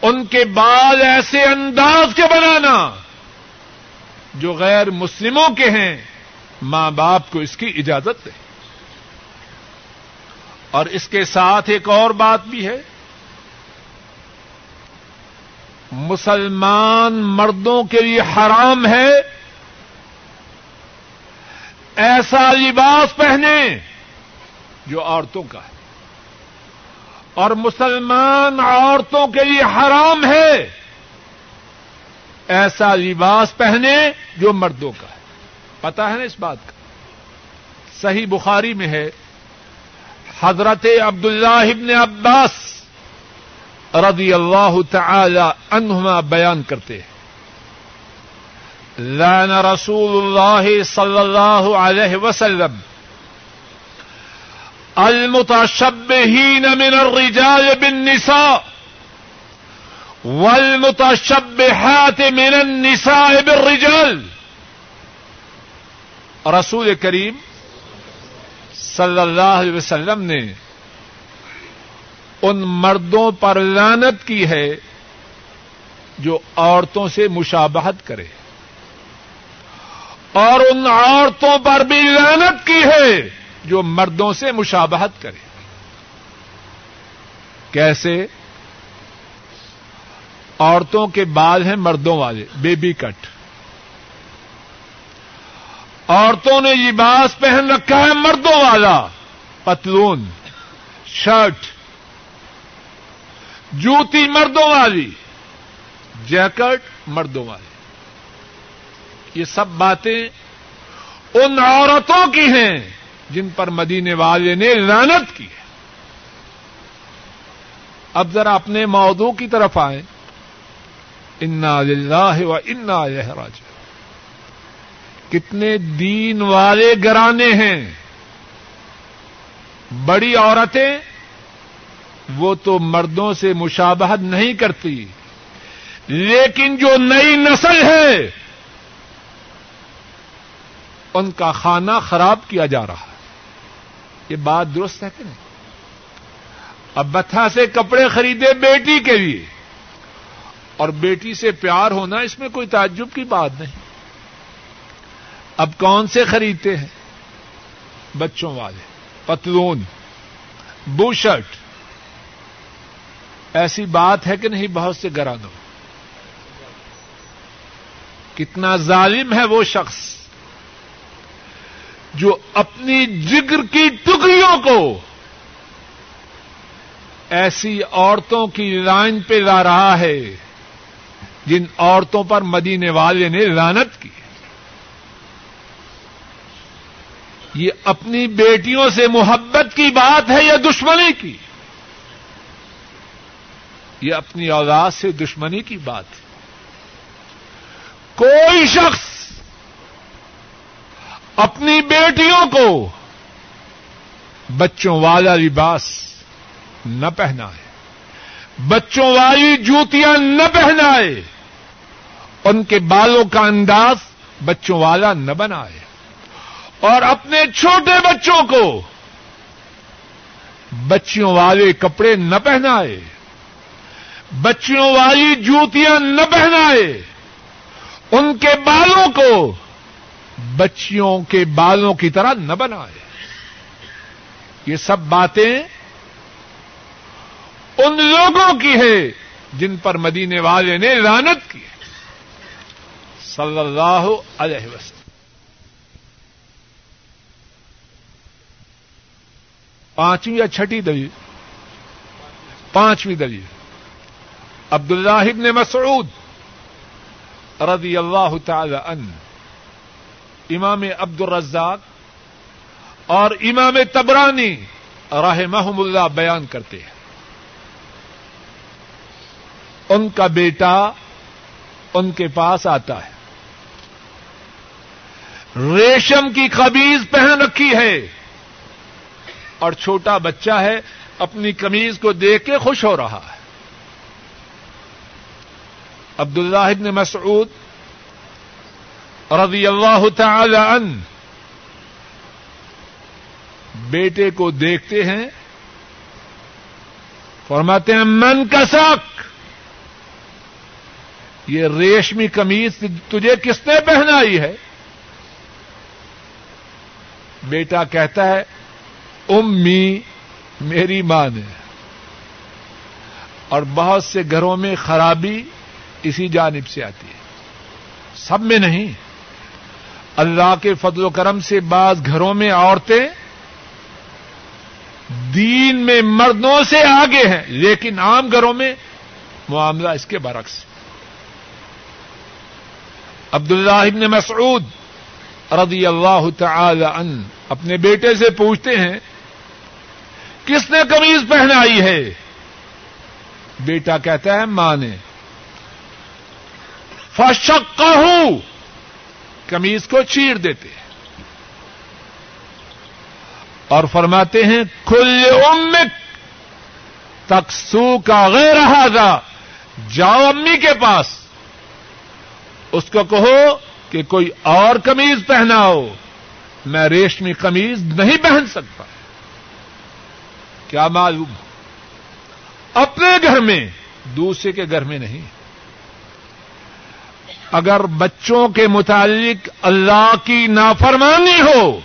ان کے بال ایسے انداز کے بنانا۔ جو غیر مسلموں کے ہیں، ماں باپ کو اس کی اجازت دے اور اس کے ساتھ ایک اور بات بھی ہے۔ مسلمان مردوں کے لیے حرام ہے ایسا لباس پہنے جو عورتوں کا ہے۔ اور مسلمان عورتوں کے لیے حرام ہے ایسا لباس پہنے جو مردوں کا ہے۔ پتا ہے نا اس بات کا؟ صحیح بخاری میں ہے، حضرت عبداللہ ابن عباس رضی اللہ تعالی عنہما بیان کرتے ہیں۔ لعن رسول اللہ صلی اللہ علیہ وسلم المتشبہین من الرجال بالنساء والمتشبہات من النساء بالرجال. رسول کریم صلی اللہ علیہ وسلم نے ان مردوں پر لانت کی ہے جو عورتوں سے مشابہت کرے اور ان عورتوں پر بھی لانت کی ہے جو مردوں سے مشابہت کرے۔ کیسے؟ عورتوں کے بال ہیں مردوں والے بیبی کٹ عورتوں نے لباس پہن رکھا ہے مردوں والا، پتلون شرٹ جوتی مردوں والی جیکٹ مردوں والی. یہ سب باتیں ان عورتوں کی ہیں جن پر مدینے والے نے لانت کی ہے۔ اب ذرا اپنے موضوع کی طرف آئیں۔ انا للہ و انا راج کتنے دین والے گرانے ہیں۔ بڑی عورتیں، وہ تو مردوں سے مشابہت نہیں کرتی۔ لیکن جو نئی نسل ہے، ان کا کھانا خراب کیا جا رہا ہے۔ یہ بات درست ہے کہ نہیں؟ اب بتھا سے کپڑے خریدے بیٹی کے لیے۔ اور بیٹی سے پیار ہونا اس میں کوئی تعجب کی بات نہیں۔ اب کون سے خریدتے ہیں؟ بچوں والے، پتلون، بو شرٹ۔ ایسی بات ہے کہ نہیں، بہت سے گرانوں کتنا ظالم ہے وہ شخص جو اپنی جگر کی ٹکڑیوں کو ایسی عورتوں کی لائن پہ لا رہا ہے۔ جن عورتوں پر مدینے والے نے لانت کی یہ اپنی بیٹیوں سے محبت کی بات ہے یا دشمنی کی یہ اپنی اولاد سے دشمنی کی بات ہے کوئی شخص اپنی بیٹیوں کو بچوں والا لباس نہ پہنائے، بچوں والی جوتیاں نہ پہنائے ان کے بالوں کا انداز بچوں والا نہ بنائے اور اپنے چھوٹے بچوں کو بچیوں والے کپڑے نہ پہنائے، بچیوں والی جوتیاں نہ پہنائے، ان کے بالوں کو بچیوں کے بالوں کی طرح نہ بنائے۔ یہ سب باتیں ان لوگوں کی ہے جن پر مدینے والے نے رانت کی۔ ہے صلی اللہ علیہ وسلم. پانچویں یا چھٹی دلیل؟ پانچویں دلیل. عبد اللہ مسعود رضی اللہ تعالی ان امام عبد الرزاق اور امام تبرانی راہ اللہ بیان کرتے ہیں۔ ان کا بیٹا ان کے پاس آتا ہے۔ ریشم کی قمیض پہن رکھی ہے۔ اور چھوٹا بچہ ہے، اپنی کمیز کو دیکھ کے خوش ہو رہا ہے۔ عبد اللہ ابن مسعود رضی اللہ تعالی عنہ بیٹے کو دیکھتے ہیں۔ فرماتے ہیں، من کا سک یہ ریشمی کمیز تجھے کس نے پہنائی ہے؟ بیٹا کہتا ہے، امی، میری ماں نے. اور بہت سے گھروں میں خرابی اسی جانب سے آتی ہے۔ سب میں نہیں۔ اللہ کے فضل و کرم سے بعض گھروں میں عورتیں دین میں مردوں سے آگے ہیں، لیکن عام گھروں میں معاملہ اس کے برعکس۔ عبد اللہ ابن مسعود رضی اللہ تعالی عنہ اپنے بیٹے سے پوچھتے ہیں، کس نے کمیز پہنائی ہے؟ بیٹا کہتا ہے، ماں نے۔ فشک ہوں کمیز کو چیر دیتے ہیں۔ اور فرماتے ہیں کھل امک تکسو کا غیر رہا جاؤ امی کے پاس۔ اس کو کہو کہ کوئی اور کمیز پہناؤ، میں ریشمی کمیز نہیں پہن سکتا۔ کیا معلوم؟ اپنے گھر میں، دوسرے کے گھر میں نہیں۔ اگر بچوں کے متعلق اللہ کی نافرمانی ہو،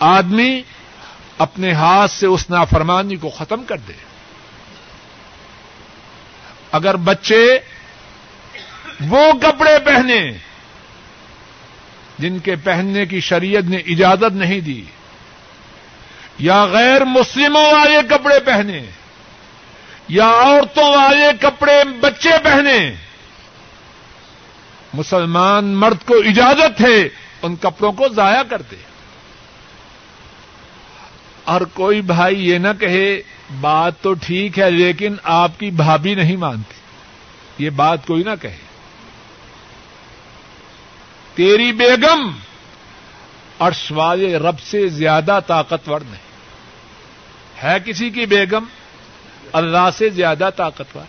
آدمی اپنے ہاتھ سے اس نافرمانی کو ختم کر دے۔ اگر بچے وہ کپڑے پہنے جن کے پہننے کی شریعت نے اجازت نہیں دی، یا غیر مسلموں والے کپڑے پہنے، یا عورتوں والے کپڑے بچے پہنے، مسلمان مرد کو اجازت ہے ان کپڑوں کو ضائع کر دے۔ اور کوئی بھائی یہ نہ کہے، بات تو ٹھیک ہے لیکن آپ کی بھابھی نہیں مانتی، یہ بات کوئی نہ کہے۔ تیری بیگم عرش والے رب سے زیادہ طاقتور نہیں۔ ہے کسی کی بیگم؟ اللہ سے زیادہ طاقتور۔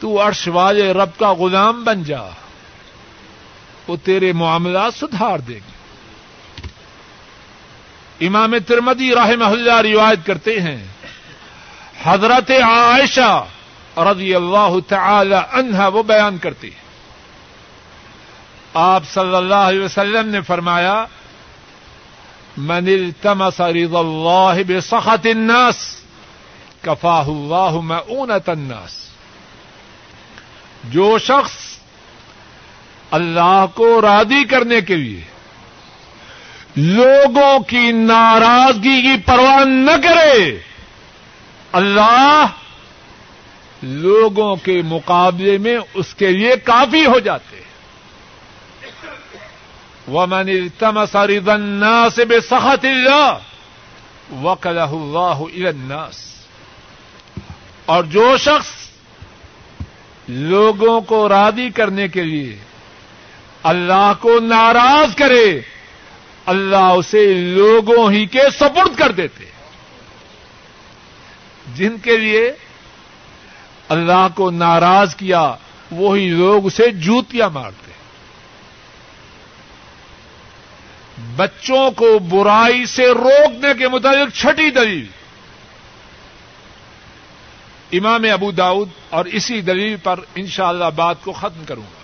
تو عرش والے رب کا غلام بن جا۔ وہ تیرے معاملات سدھار دے گی۔ امام ترمدی راہ محلہ روایت کرتے ہیں، حضرت عائشہ رضی اللہ تعالی عنہا وہ بیان کرتے ہیں۔ آپ صلی اللہ علیہ وسلم نے فرمایا، من التمس رضا اللہ بسخط الناس، کفاہ اللہ مؤونت الناس. جو شخص اللہ کو راضی کرنے کے لیے لوگوں کی ناراضگی کی پرواہ نہ کرے، اللہ لوگوں کے مقابلے میں اس کے لیے کافی ہو جاتے۔ ہیں ومن التمس رضا الناس بسخط اللہ وکلہ اللہ الى الناس. اور جو شخص لوگوں کو راضی کرنے کے لیے اللہ کو ناراض کرے، اللہ اسے لوگوں ہی کے سپرد کر دیتے۔ جن کے لیے اللہ کو ناراض کیا، وہی لوگ اسے جوتیاں مارتے۔ بچوں کو برائی سے روکنے کے متعلق چھٹی دلیل۔ امام ابو داؤد اور اسی دلیل پر انشاءاللہ اللہ بات کو ختم کروں گا۔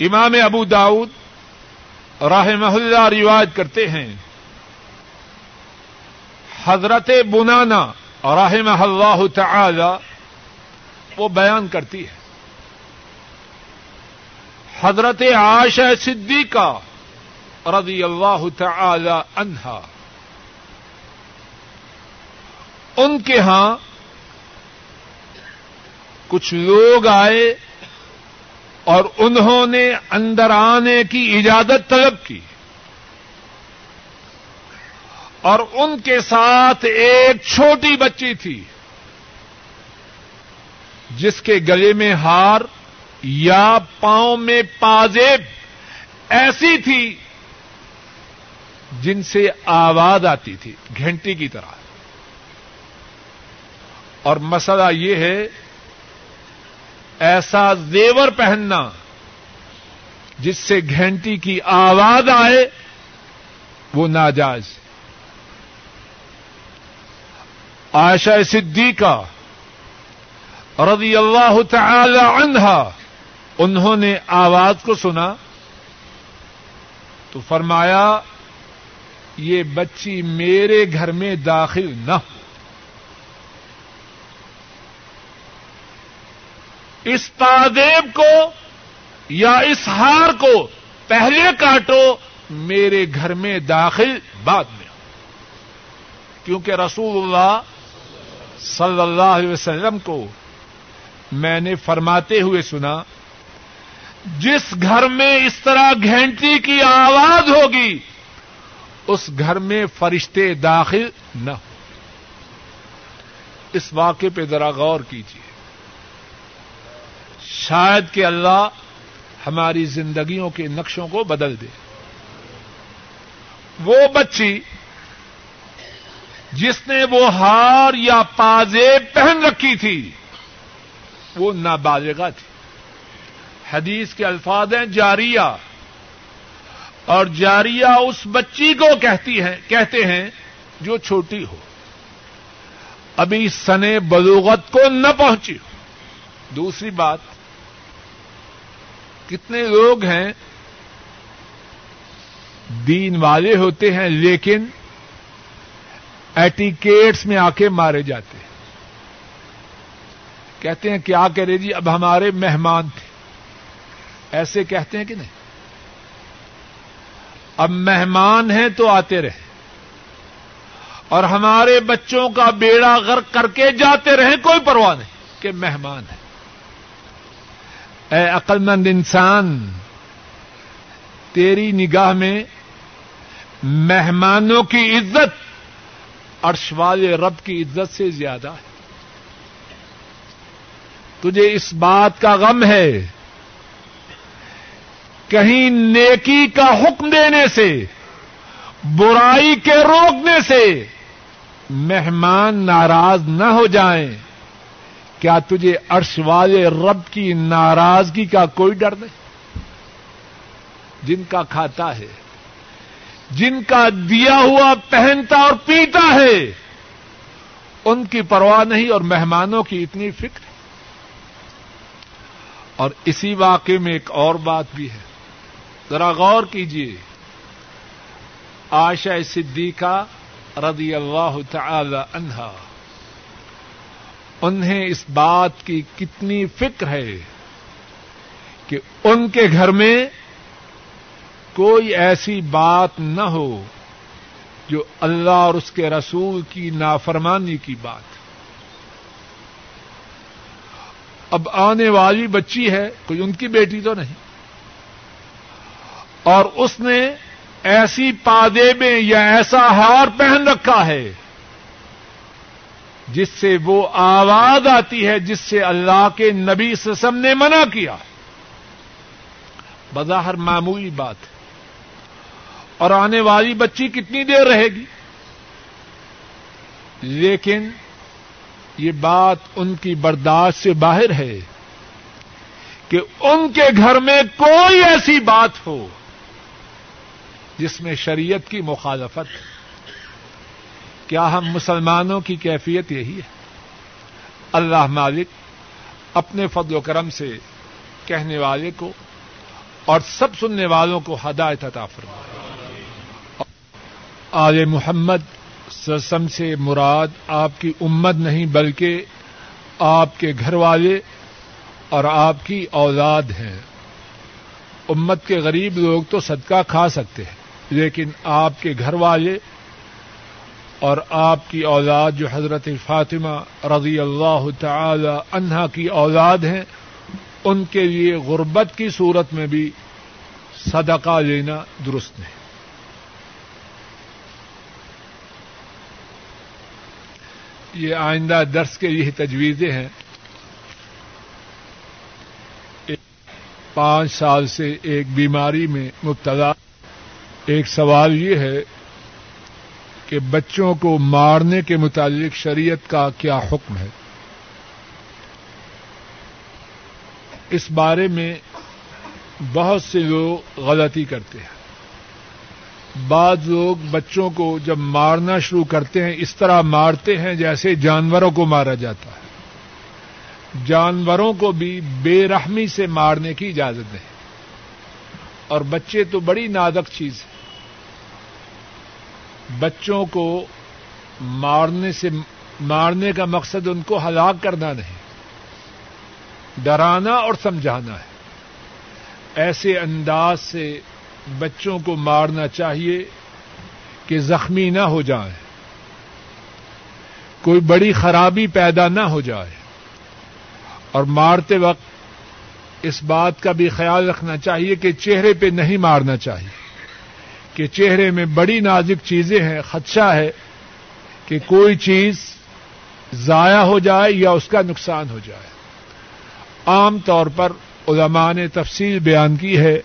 امام ابو داؤد راہ محلہ رواج کرتے ہیں۔ حضرت بنانا راہ اللہ تعالی وہ بیان کرتی ہے۔ حضرت عائشہ صدیقہ رضی اللہ تعالی عنہا۔ ان کے ہاں کچھ لوگ آئے اور انہوں نے اندر آنے کی اجازت طلب کی۔ اور ان کے ساتھ ایک چھوٹی بچی تھی، جس کے گلے میں ہار یا پاؤں میں پازیب ایسی تھی جن سے آواز آتی تھی، گھنٹی کی طرح۔ اور مسئلہ یہ ہے، ایسا زیور پہننا جس سے گھنٹی کی آواز آئے، وہ ناجائز۔ عائشہ صدیقہ رضی اللہ تعالی عنہا، انہوں نے آواز کو سنا تو فرمایا یہ بچی میرے گھر میں داخل نہ ہو۔ اس تادیب کو یا اس ہار کو پہلے کاٹو، میرے گھر میں داخل بعد میں۔ کیونکہ رسول اللہ صلی اللہ علیہ وسلم کو میں نے فرماتے ہوئے سنا، جس گھر میں اس طرح گھنٹی کی آواز ہوگی اس گھر میں فرشتے داخل نہ ہو اس واقعے پہ ذرا غور کیجیے شاید کہ اللہ ہماری زندگیوں کے نقشوں کو بدل دے۔ وہ بچی جس نے وہ ہار یا پازے پہن رکھی تھی، وہ نابالغہ تھی۔ حدیث کے الفاظ ہیں، جاریہ۔ اور جاریا اس بچی کو کہتی ہے، کہتے ہیں جو چھوٹی ہو۔ ابھی سنے بلوغت کو نہ پہنچی۔ ہو دوسری بات، کتنے لوگ ہیں دین والے ہوتے ہیں لیکن ایٹیکیٹس میں آ کے مارے جاتے ہیں۔ کہتے ہیں، کیا کرے جی اب ہمارے مہمان تھے۔ ایسے کہتے ہیں کہ نہیں؟ اب مہمان ہیں تو آتے رہے اور ہمارے بچوں کا بیڑا غرق کر کے جاتے رہے کوئی پرواہ نہیں کہ مہمان ہے اے عقل مند انسان، تیری نگاہ میں مہمانوں کی عزت عرش والے رب کی عزت سے زیادہ ہے۔ تجھے اس بات کا غم ہے کہیں نیکی کا حکم دینے سے، برائی کے روکنے سے مہمان ناراض نہ ہو جائیں۔ کیا تجھے عرش والے رب کی ناراضگی کا کوئی ڈر نہیں؟ جن کا کھاتا ہے، جن کا دیا ہوا پہنتا اور پیتا ہے، ان کی پرواہ نہیں اور مہمانوں کی اتنی فکر۔ اور اسی واقعے میں ایک اور بات بھی ہے۔ ذرا غور کیجیے آشا صدیقہ رضی اللہ تعالی عنہا انہیں اس بات کی کتنی فکر ہے کہ ان کے گھر میں کوئی ایسی بات نہ ہو جو اللہ اور اس کے رسول کی نافرمانی کی بات۔ اب آنے والی بچی ہے، کوئی ان کی بیٹی تو نہیں۔ اور اس نے ایسی پادے میں یا ایسا ہار پہن رکھا ہے جس سے وہ آواز آتی ہے، جس سے اللہ کے نبی سسم نے منع کیا۔ بظاہر معمولی بات اور آنے والی بچی کتنی دیر رہے گی؟ لیکن یہ بات ان کی برداشت سے باہر ہے کہ ان کے گھر میں کوئی ایسی بات ہو۔ جس میں شریعت کی مخالفت کیا ہم مسلمانوں کی کیفیت یہی ہے؟ اللہ مالک اپنے فضل و کرم سے کہنے والے کو اور سب سننے والوں کو ہدایت عطا فرمائے۔ آل محمد سسم سے مراد آپ کی امت نہیں، بلکہ آپ کے گھر والے اور آپ کی اولاد ہیں۔ امت کے غریب لوگ تو صدقہ کھا سکتے ہیں۔ لیکن آپ کے گھر والے اور آپ کی اولاد جو حضرت فاطمہ رضی اللہ تعالی عنہا کی اولاد ہیں، ان کے لیے غربت کی صورت میں بھی صدقہ لینا درست ہے یہ آئندہ درس کے لیے تجویزیں ہیں۔ پانچ سال سے ایک بیماری میں مبتلا۔ ایک سوال یہ ہے کہ بچوں کو مارنے کے متعلق شریعت کا کیا حکم ہے؟ اس بارے میں بہت سے لوگ غلطی کرتے ہیں۔ بعض لوگ بچوں کو جب مارنا شروع کرتے ہیں، اس طرح مارتے ہیں جیسے جانوروں کو مارا جاتا ہے۔ جانوروں کو بھی بے رحمی سے مارنے کی اجازت ہے۔ اور بچے تو بڑی نازک چیز ہے۔ بچوں کو مارنے سے مارنے کا مقصد ان کو ہلاک کرنا نہیں، ڈرانا اور سمجھانا ہے۔ ایسے انداز سے بچوں کو مارنا چاہیے کہ زخمی نہ ہو جائیں۔ کوئی بڑی خرابی پیدا نہ ہو جائے۔ اور مارتے وقت اس بات کا بھی خیال رکھنا چاہیے کہ چہرے پہ نہیں مارنا چاہیے۔ کہ چہرے میں بڑی نازک چیزیں ہیں، خدشہ ہے کہ کوئی چیز ضائع ہو جائے یا اس کا نقصان ہو جائے۔ عام طور پر علماء نے تفصیل بیان کی ہے،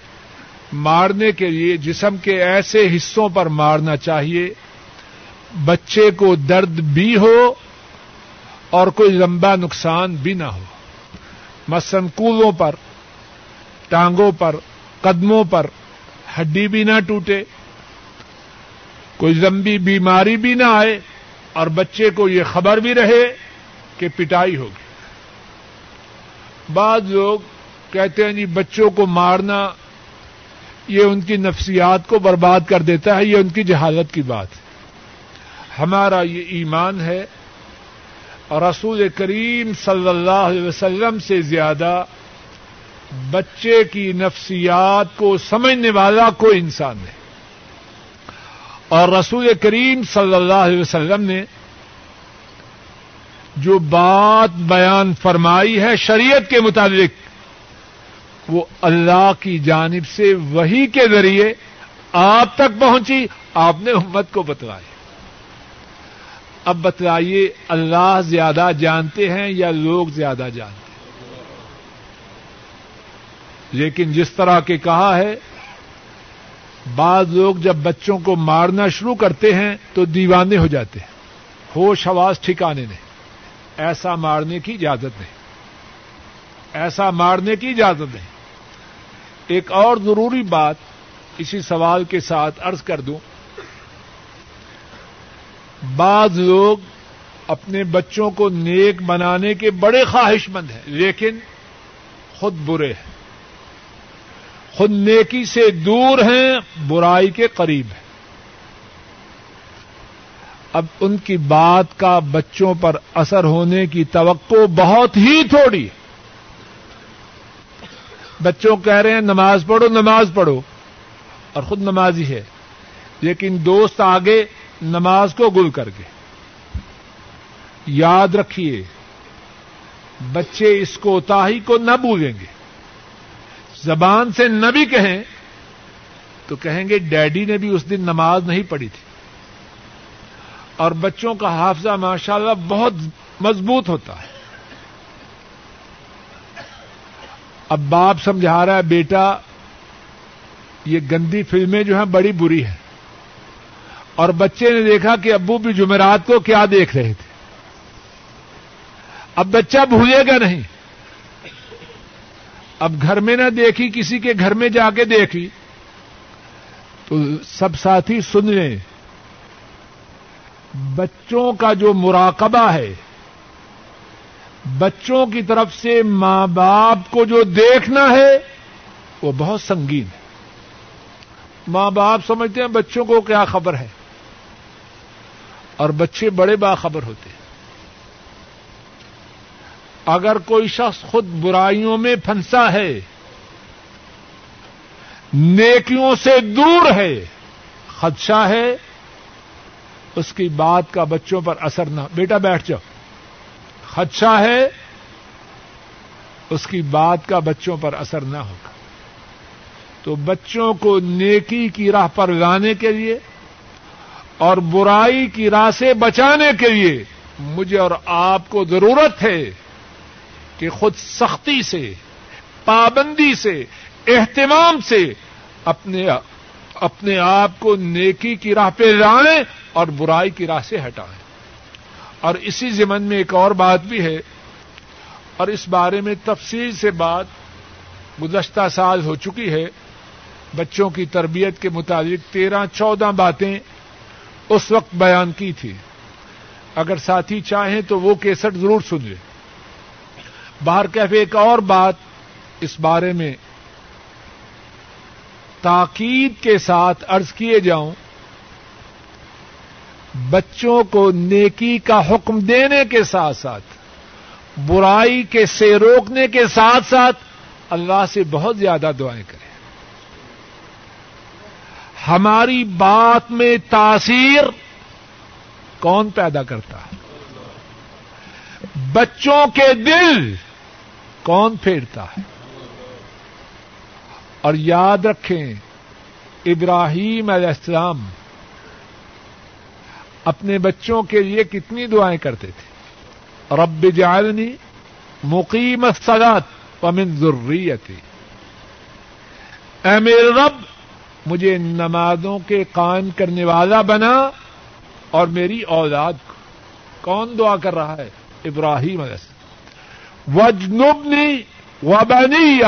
مارنے کے لیے جسم کے ایسے حصوں پر مارنا چاہیے۔ بچے کو درد بھی ہو اور کوئی لمبا نقصان بھی نہ ہو۔ مثلاً کولوں پر، ٹانگوں پر، قدموں پر ہڈی بھی نہ ٹوٹے۔ کوئی لمبی بیماری بھی نہ آئے اور بچے کو یہ خبر بھی رہے کہ پٹائی ہوگی۔ بعض لوگ کہتے ہیں جی بچوں کو مارنا یہ ان کی نفسیات کو برباد کر دیتا ہے، یہ ان کی جہالت کی بات ہے۔ ہمارا یہ ایمان ہے، اور رسول کریم صلی اللہ علیہ وسلم سے زیادہ بچے کی نفسیات کو سمجھنے والا کوئی انسان ہے اور رسول کریم صلی اللہ علیہ وسلم نے جو بات بیان فرمائی ہے شریعت کے مطابق وہ اللہ کی جانب سے وہی کے ذریعے آپ تک پہنچی، آپ نے امت کو بتلائی۔ اب بتلائیے، اللہ زیادہ جانتے ہیں یا لوگ زیادہ جانتے ہیں؟ لیکن جس طرح کے کہا ہے بعض لوگ جب بچوں کو مارنا شروع کرتے ہیں تو دیوانے ہو جاتے ہیں۔ ہوش حواس ٹھکانے نہیں۔ ایسا مارنے کی اجازت نہیں۔ ایسا مارنے کی اجازت نہیں۔ ایک اور ضروری بات اسی سوال کے ساتھ ارض کر دوں۔ بعض لوگ اپنے بچوں کو نیک بنانے کے بڑے خواہش مند ہیں، لیکن خود برے ہیں۔ خود نیکی سے دور ہیں، برائی کے قریب ہیں۔ اب ان کی بات کا بچوں پر اثر ہونے کی توقع بہت ہی تھوڑی ہے۔ بچوں کہہ رہے ہیں، نماز پڑھو نماز پڑھو۔ اور خود نمازی ہے۔ لیکن دوست آگے نماز کو گل کر کے۔ یاد رکھیے، بچے اس کو کو نہ بھولیں گے۔ زبان سے نہ بھی کہیں تو کہیں گے ڈیڈی نے بھی اس دن نماز نہیں پڑھی تھی۔ اور بچوں کا حافظہ ماشاءاللہ بہت مضبوط ہوتا ہے۔ اب باپ سمجھا رہا ہے، بیٹا، یہ گندی فلمیں جو ہیں بڑی بری ہیں۔ اور بچے نے دیکھا کہ ابو بھی جمعرات کو کیا دیکھ رہے تھے۔ اب بچہ بھولے گا نہیں۔ اب گھر میں نہ دیکھی، کسی کے گھر میں جا کے دیکھی۔ تو سب ساتھی سن لیں۔ بچوں کا جو مراقبہ ہے، بچوں کی طرف سے ماں باپ کو جو دیکھنا ہے، وہ بہت سنگین ہے۔ ماں باپ سمجھتے ہیں بچوں کو کیا خبر ہے، اور بچے بڑے باخبر ہوتے ہیں۔ اگر کوئی شخص خود برائیوں میں پھنسا ہے، نیکیوں سے دور ہے خدشہ ہے، اس کی بات کا بچوں پر اثر نہ، بیٹا بیٹھ جاؤ۔ خدشہ ہے، اس کی بات کا بچوں پر اثر نہ ہوگا۔ تو بچوں کو نیکی کی راہ پر لانے کے لیے اور برائی کی راہ سے بچانے کے لیے مجھے اور آپ کو ضرورت ہے۔ کہ خود سختی سے، پابندی سے، اہتمام سے اپنے اپنے آپ کو نیکی کی راہ پہ لائیں اور برائی کی راہ سے ہٹائیں۔ اور اسی زمن میں ایک اور بات بھی ہے۔ اور اس بارے میں تفصیل سے بات گزشتہ سال ہو چکی ہے۔ بچوں کی تربیت کے مطابق تیرہ چودہ باتیں اس وقت بیان کی تھی اگر ساتھی چاہیں تو وہ کیسٹ ضرور سن لیں۔ باہر کیفے ایک اور بات اس بارے میں تاکید کے ساتھ ارض کیے جاؤں، بچوں کو نیکی کا حکم دینے کے ساتھ ساتھ، برائی کے سے روکنے کے ساتھ ساتھ اللہ سے بہت زیادہ دعائیں کریں۔ ہماری بات میں تاثیر کون پیدا کرتا؟ ہے بچوں کے دل کون پھیرتا ہے؟ اور یاد رکھیں، ابراہیم علیہ السلام اپنے بچوں کے لیے کتنی دعائیں کرتے تھے۔ رب جعلنی مقیم الصلاة ومن ذریتی۔ اے میرے رب، مجھے نمازوں کے قائم کرنے والا بنا اور میری اولاد کو۔ کون دعا کر رہا ہے؟ ابراہیم علیہ السلام۔ وجنبنی وبنی